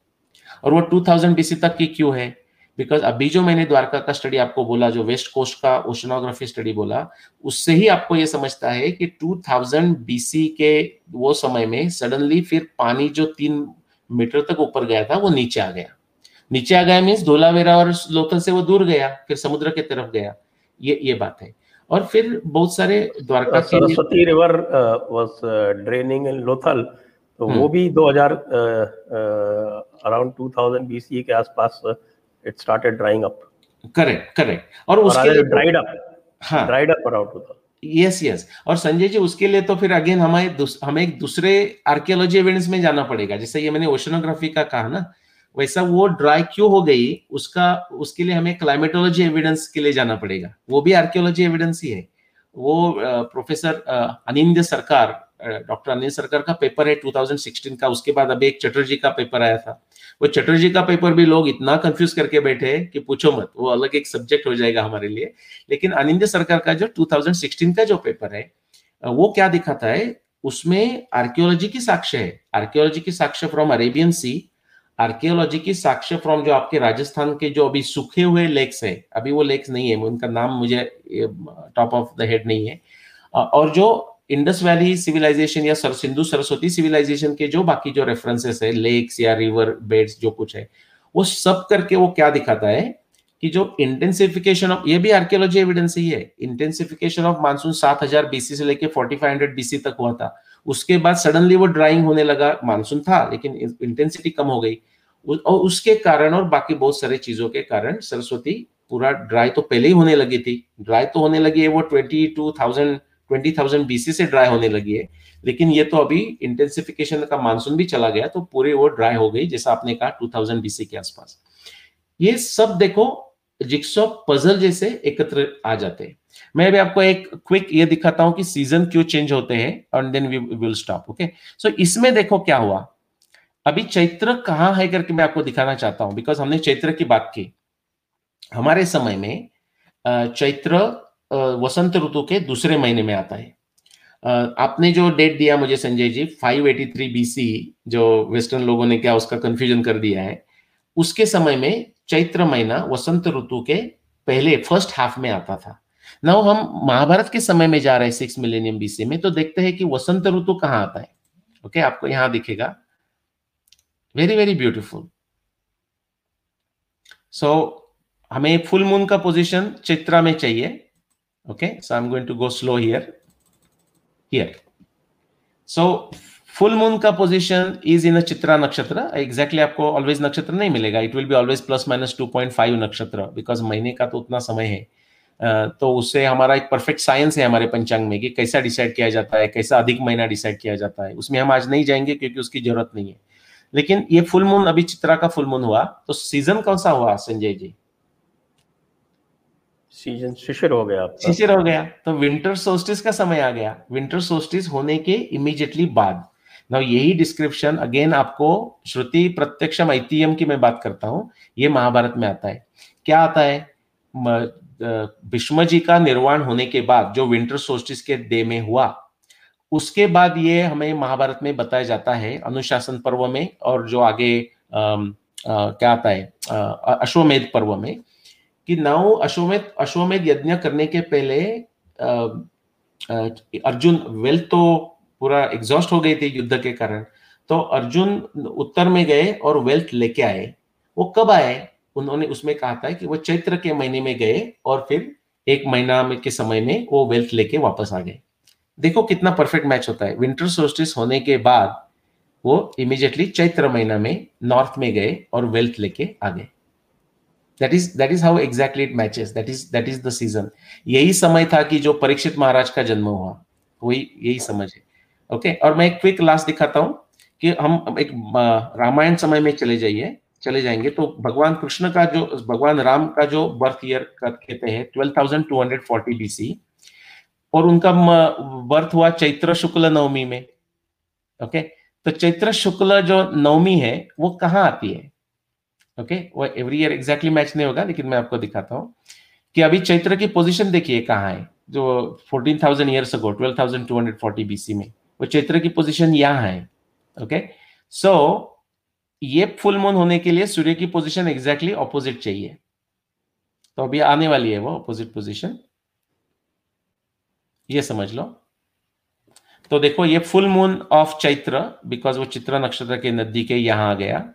और वो टू थाउज़ेंड बीसी तक की क्यों है? बिकॉज़ अभी जो मैंने द्वारका का स्टडी आपको बोला, जो वेस्ट कोस्ट का ओशनोग्राफी स्टडी बोला, उससे ही आपको ये समझता है कि 2000 बीसी के वो समय में सडनली फिर पानी जो तीन मीटर तक ऊपर गया था, वो नीचे आ गया। नीचे आ गया मीन्स धोलावेरा और लोथल से वो दूर गया फिर समुद्र की तरफ़ गया। ये ये बात है। और फिर बहुत सारे Dwarka
Saraswati river was draining in Lothal तो वो भी 2000 अराउंड 2000 बीसी के आसपास it started drying up
correct correct और उसके
dried up हाँ। dried up around 2000
yes yes और संजय जी उसके लिए तो फिर अगेन हमें हमें एक दूसरे आर्कियोलॉजी एविडेंस में जाना पड़ेगा। जैसे ये मैंने ओशनोग्राफी का कहा ना वैसा वो ड्राई क्यों हो गई, उसका, उसके लिए हमें क्लाइमेटोलॉजी एविडेंस के लिए जाना पड़ेगा। वो भी आर्कियोलॉजी एविडेंस ही है। वो प्रोफेसर अनिंद सरकार डॉक्टर अनिल सरकार का पेपर है 2016 का। उसके बाद अभी एक चटर्जी का पेपर आया था। वो चटर्जी का पेपर भी लोग इतना कंफ्यूज करके बैठे हैं कि पूछो मत। वो अलग एक सब्जेक्ट हो जाएगा हमारे लिए। लेकिन अनिंद सरकार का जो 2016 का जो पेपर है वो क्या दिखाता है? उसमें आर्कियोलॉजी की साक्ष्य है। आर्कियोलॉजी की साक्ष्य फ्रॉम अरेबियन सी आर्कियोलॉजी की साक्ष्य फ्रॉम जो आपके राजस्थान के जो अभी सूखे हुए लेक्स है, अभी वो लेक्स नहीं है, उनका नाम मुझे टॉप ऑफ़ द हेड नहीं है। और जो इंडस वैली सिविलाइजेशन या सर सिंधु सरस्वती सिविलाइजेशन के जो बाकी जो रेफरेंसेस है लेक्स या रिवर बेड्स जो कुछ है, वो सब करके वो क्या दिखाता है कि जो इंटेंसिफिकेशन ऑफ़ ये भी आर्कियोलॉजी एविडेंस ही है इंटेंसिफिकेशन ऑफ़ मानसून सात हज़ार बीसी से लेके फोर्टी फाइव हंड्रेड बीसी तक हुआ था। उसके बाद सडनली वो ड्राइंग होने लगा, मानसून था, लेकिन इंटेंसिटी कम हो गई। और उसके कारण और बाकी बहुत सारे चीज़ों के कारण सरस्वती पूरा ड्राई तो पहले ही होने लगी थी। ड्राई तो होने लगी है वो twenty two thousand twenty thousand BC से ड्राई होने लगी है। लेकिन ये तो अभी इंटेंसिफिकेशन का मानसून भी चला गया तो पूरे वो ड्राई हो गई, जैसा आपने कहा टू थाउज़ेंड बीसी के आसपास। ये सब देखो जिक्सो पजल जैसे एकत्र आ जाते हैं। मैं भी आपको एक क्विक ये दिखाता हूँ कि सीज़न क्यों चेंज होते हैं, और then we will stop okay so इसमें देखो क्या हुआ। अभी चैत्र कहाँ है करके मैं आपको दिखाना चाहता हूँ बिकॉज़ हमने चैत्र की बात की। हमारे समय में चैत्र वसंत ऋतु के दूसरे महीने में आता है। आपने जो डेट दिया मुझे, संजय जी 583 बीसी जो वेस्टर्न लोगों ने क्या उसका कंफ्यूजन कर दिया है, उसके समय में चैत्र महीना वसंत ऋतु के पहले फ़र्स्ट हाफ़ में आता था। ना हम महाभारत के समय में जा रहे हैं सिक्स मिलेनियम बीसी में तो देखते हैं कि वसंत ऋतु कहाँ आता है। ओके okay, आपको यहाँ दिखेगा। वेरी वेरी ब्यूटिफुल सो हमें फुल मून का पोजीशन चित्रा में चाहिए। Okay so I am going to go slow here here so full moon का position is in Chitra nakshatra exactly आपको ऑलवेज नक्षत्र नहीं मिलेगा। It will be always plus minus two point five nakshatra because महीने का तो उतना समय है। तो उससे हमारा एक परफेक्ट साइंस है हमारे पंचांग में कि कैसा डिसाइड किया जाता है कैसा अधिक महीना डिसाइड किया जाता है। उसमें हम आज नहीं जाएँगे क्योंकि उसकी ज़रूरत नहीं है। लेकिन ये फुल मून अभी चित्रा का फुल मून हुआ तो सीज़न कौन सा हुआ संजय जी?
सीज़न शिशिर हो गया
शिशिर हो गया तो विंटर सोस्टिस का समय आ गया। विंटर सोस्टिस होने के इमीडिएटली बाद। ना यही डिस्क्रिप्शन अगेन आपको श्रुति प्रत्यक्षम ऐतियम की मैं बात करता हूँ ये महाभारत में आता है। क्या आता है? भीष्म जी का निर्वाण होने के बाद जो विंटर सोस्टिस के डे में हुआ उसके बाद ये हमें महाभारत में बताया जाता है अनुशासन पर्व में और जो आगे आ, आ, क्या आता है अश्वमेध पर्व में कि नाउ अश्वमेध अश्वमेध यज्ञ करने के पहले अर्जुन वेल्थ तो पूरा एग्जॉस्ट हो गई थी युद्ध के कारण तो अर्जुन उत्तर में गए और वेल्थ लेके आए वो कब आए? उन्होंने उसमें कहा था कि वो चैत्र के महीने में गए और फिर एक महीना में के समय में वो वेल्थ लेके वापस आ गए। देखो कितना परफेक्ट मैच होता है। विंटर सोल्स्टिस होने के बाद वो इमीडिएटली चैत्र महीना में नॉर्थ में गए और वेल्थ लेके आ गए। That is that is how exactly it matches that is that is the season यही समय था कि जो परीक्षित महाराज का जन्म हुआ। वही, यही समझ है। Okay okay? और मैं एक क्विक लास्ट दिखाता हूँ कि हम एक रामायण समय में चले जाइए। चले जाएँगे। तो भगवान कृष्ण का जो भगवान राम का जो बर्थ ईयर कहते हैं twelve thousand two hundred forty BC और उनका बर्थ हुआ चैत्र शुक्ल नवमी में। ओके? तो चैत्र शुक्ल जो नवमी है वो कहाँ आती है? ओके? वो एवरी ईयर एग्जैक्टली मैच नहीं होगा लेकिन मैं आपको दिखाता हूँ कि अभी चैत्र की पोजीशन देखिए कहाँ है। जो 14,000 ईयर्स अगो 12,240 बीसी में वो चैत्र की पोजीशन यहाँ है। ओके? सो ये फुल मून होने के लिए सूर्य की पोजीशन एग्जैक्टली ऑपोजिट चाहिए। तो अभी आने वाली है वो ऑपोजिट पोजीशन ये समझ लो। तो देखो ये full moon of Chaitra because वो चित्र नक्षत्र के नज़दीक है यहाँ आ गया।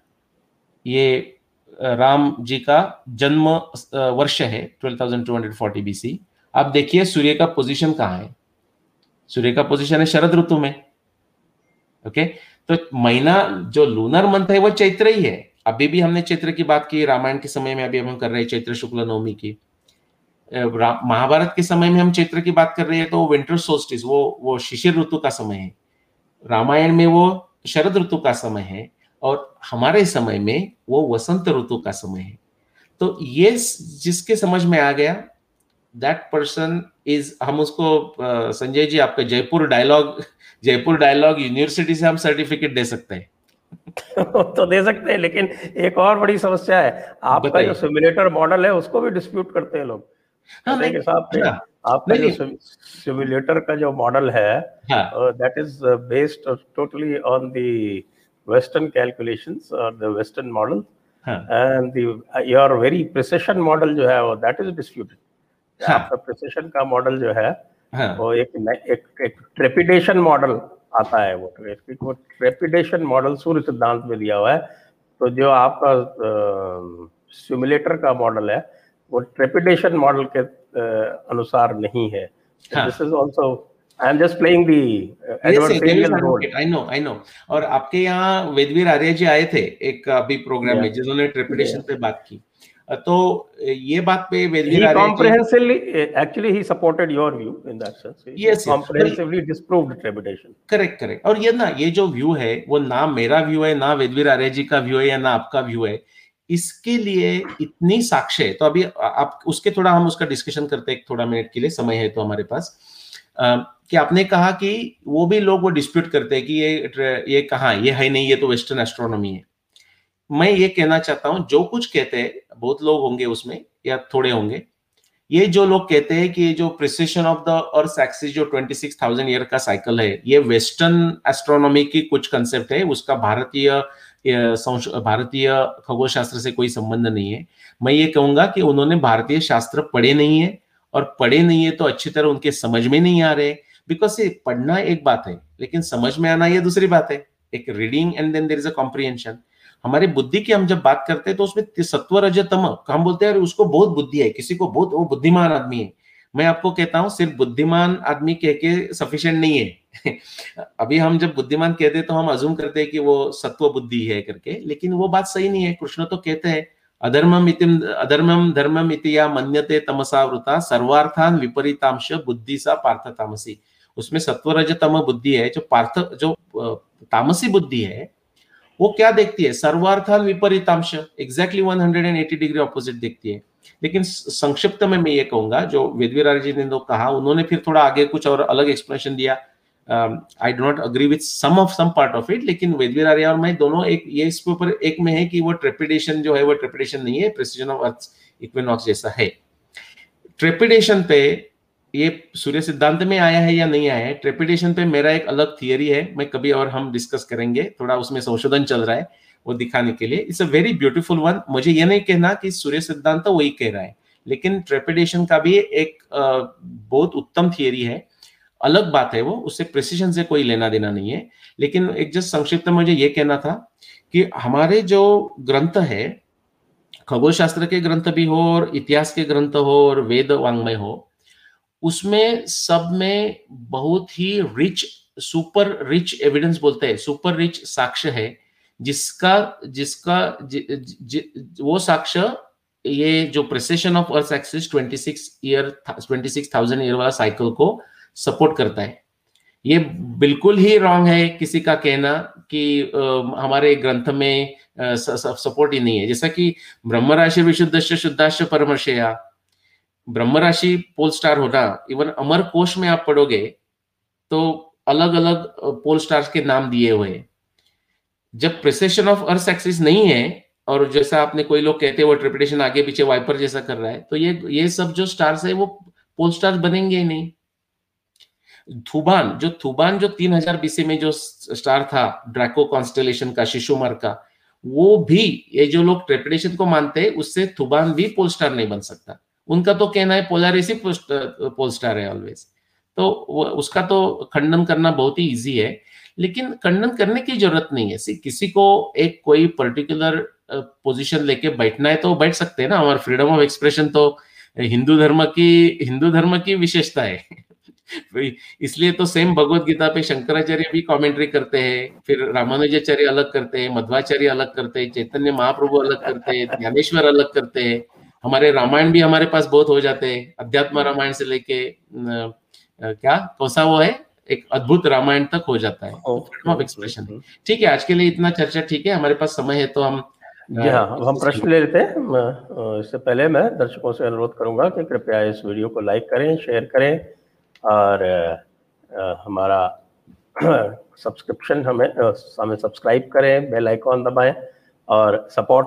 ये राम जी का जन्म वर्ष है 12,240 बीसी अब देखिए सूर्य का पोजीशन कहाँ है? सूर्य का पोजीशन है शरद ऋतु में। ओके तो महीना जो लूनर मंथ है, वो चैत्र ही है। अभी भी हमने चैत्र की बात की, रामायण के समय में अभी हम कर रहे हैं चैत्र शुक्ल नवमी की। महाभारत के समय में हम चैत्र की बात कर रहे हैं तो विंटर सोल्स्टिस वो वो शिशिर ऋतु का समय है। रामायण में वो शरद ऋतु का समय है और हमारे समय में वो वसंत ऋतु का समय है। तो ये जिसके समझ में आ गया दैट पर्सन इज़ हम उसको संजय जी, आपका Jaipur dialogue Jaipur dialogue university से हम सर्टिफिकेट दे सकते हैं
तो दे सकते हैं लेकिन एक और बड़ी समस्या है आपका जो सिमुलेटर मॉडल है उसको भी डिस्प्यूट करते हैं लोग हाँ, हाँ। आपका जो सिमुलेटर का जो मॉडल है that is based totally on the calculations or the Western model, हाँ. and the your very precision model जो है वो is disputed. हाँ. आपका precision का मॉडल जो है हाँ. वो एक एक एक ट्रेपिडेशन मॉडल आता है वो वो ट्रेपिडेशन मॉडल सूर्य सिद्धांत में दिया हुआ है। तो जो आपका सिमुलेटर का मॉडल है वो ट्रेपिडेशन मॉडल के अनुसार नहीं है। This is also I am just playing the
I know I know और आपके यहाँ वेदवीर आर्य जी आए थे एक अभी प्रोग्राम में जिन्होंने ट्रिपिटेशन पे बात की। तो ये बात पे Vedveer
Arya comprehensively actually he supported your view in that sense. He
yes
comprehensively disproved trepidation.
Correct correct और ये ना ये जो व्यू है वो ना मेरा व्यू है ना वेदवीर आर्य जी का व्यू है या ना आपका व्यू है इसके लिए इतनी साक्ष्य है। तो अभी आप उसके थोड़ा हम उसका डिस्कशन करते हैं थोड़ा मिनट के लिए समय है तो हमारे पास। कि आपने कहा कि वो भी लोग वो डिस्प्यूट करते हैं कि ये ये कहा ये है नहीं ये तो वेस्टर्न एस्ट्रोनॉमी है। मैं ये कहना चाहता हूँ जो कुछ कहते हैं बहुत लोग होंगे उसमें या थोड़े होंगे ये जो लोग कहते हैं कि जो precession of the earth axis जो 26,000 ईयर का साइकिल है ये वेस्टर्न एस्ट्रोनॉमी की कुछ कंसेप्ट है उसका भारतीय भारतीय खगोल शास्त्र से कोई संबंध नहीं है। मैं ये कहूँगा कि उन्होंने भारतीय शास्त्र पढ़े नहीं है और पढ़े नहीं है तो अच्छी तरह उनके समझ में नहीं आ रहे बिकॉज़ ये पढ़ना एक बात है लेकिन समझ में आना ये दूसरी बात है। एक reading and then there is a comprehension हमारे बुद्धि की हम जब बात करते हैं तो उसमें सत्व रजतम हम बोलते हैं उसको बहुत बुद्धि है, किसी को बहुत, वो बुद्धिमान आदमी है। मैं आपको कहता हूँ, सिर्फ़ बुद्धिमान आदमी कह के सफिशियंट नहीं है। अभी हम जब बुद्धिमान कहते हैं तो हम अजूम करते हैं कि वो सत्व बुद्धि है करके, लेकिन वो बात सही नहीं है। कृष्ण तो कहते हैं अधर्मम इतिम अधर्मम धर्मम इति या मन्यते तमसा वृता सर्वार्थान विपरीतांश बुद्धि सा पार्थ तामसी उसमें सत्वरज तम बुद्धि है, जो पार्थ, जो तामसी बुद्धि है वो क्या देखती है? सर्वार्थान विपरीतांश एग्जैक्टली 180 डिग्री ऑपोजिट देखती है। लेकिन संक्षिप्त में मैं ये कहूँगा, जो वेदवीराज जी ने तो कहा, उन्होंने फिर थोड़ा आगे कुछ और अलग एक्सप्लेनेशन दिया। I do not agree with some of some part of it लेकिन वेदवीर और मैं दोनों एक, ये इसके ऊपर एक में है कि वो ट्रेपिडेशन जो है, वो ट्रेपिडेशन नहीं है प्रेसिजन ऑफ़ अर्थ इक्विनॉक्स जैसा है। ट्रेपिडेशन पे ये सूर्य सिद्धांत में आया है या नहीं आया है? ट्रेपिडेशन पे मेरा एक अलग थियरी है, मैं कभी और हम डिस्कस करेंगे, थोड़ा उसमें संशोधन चल रहा है वो दिखाने के लिए। It's a very beautiful one मुझे ये नहीं कहना कि सूर्य सिद्धांत तो वही कह रहा है, लेकिन ट्रेपिडेशन का भी एक बहुत उत्तम थियरी है। अलग बात है वो, उससे प्रिसीजन से कोई लेना देना नहीं है। लेकिन एक जस्ट संक्षिप्त में मुझे ये कहना था कि हमारे जो ग्रंथ है खगोल शास्त्र के ग्रंथ भी हो और इतिहास के ग्रंथ हो और वेद वांग्मय हो उसमें सब में बहुत ही रिच सुपर रिच एविडेंस बोलते हैं सुपर रिच साक्ष्य है जिसका जिसका जि, जि, वो साक्ष्य ये जो precession of earth axis 26 year 26,000 year वाला साइकिल को सपोर्ट करता है। ये बिल्कुल ही रॉन्ग है किसी का कहना कि आ, हमारे ग्रंथ में आ, स, स, सपोर्ट ही नहीं है। जैसा कि ब्रह्म राशि विशुद्ध शुद्धाश परमर्शया ब्रह्म राशि पोल स्टार होना इवन अमर कोश में आप पढ़ोगे तो अलग अलग पोल स्टार्स के नाम दिए हुए जब प्रेसेशन ऑफ़ अर्थ एक्सिस नहीं है, और जैसा आपने कोई लोग कहते हैं वो ट्रिपिटेशन आगे पीछे वाइपर जैसा कर रहा है तो ये ये सब जो स्टार्स है वो पोल स्टार्स बनेंगे ही नहीं। थुबान जो थुबान जो 3000 बीसी में जो स्टार था ड्रैको कॉन्स्टेलेशन का शिशुमर का, वो भी, ये जो लोग ट्रेपिडेशन को मानते हैं, उससे थुबान भी पोल स्टार नहीं बन सकता। उनका तो कहना है पोलारिस ही पोल स्टार है ऑलवेज तो उसका तो खंडन करना बहुत ही इजी है, लेकिन खंडन करने की ज़रूरत नहीं है। किसी को एक कोई पर्टिकुलर पोजीशन लेके बैठना है तो बैठ सकते हैं ना। हमारा फ्रीडम ऑफ़ एक्सप्रेशन तो हिंदू धर्म की, हिंदू धर्म की विशेषता है। इसलिए तो सेम भगवत गीता पे शंकराचार्य भी कमेंट्री करते हैं, फिर रामानुजाचार्य अलग करते हैं, मध्वाचार्य अलग करते हैं, चैतन्य महाप्रभु अलग करते हैं, ज्ञानेश्वर अलग करते हैं। हमारे रामायण भी हमारे पास बहुत हो जाते हैं। अध्यात्म रामायण से लेके क्या? कौन सा वो है? एक अद्भुत रामायण तक हो जाता है। फ्रीडम ऑफ़ एक्सप्रेशन ठीक है आज के लिए इतना चर्चा ठीक है। हमारे पास समय है तो हम
जी हाँ हम प्रश्न ले लेते हैं। इससे पहले मैं दर्शकों से अनुरोध करूँगा कि कृपया इस वीडियो को लाइक करें शेयर करें और हमारा सब्सक्रिप्शन हमें हमें सब्सक्राइब करें बेल आइकॉन दबाएँ और सपोर्ट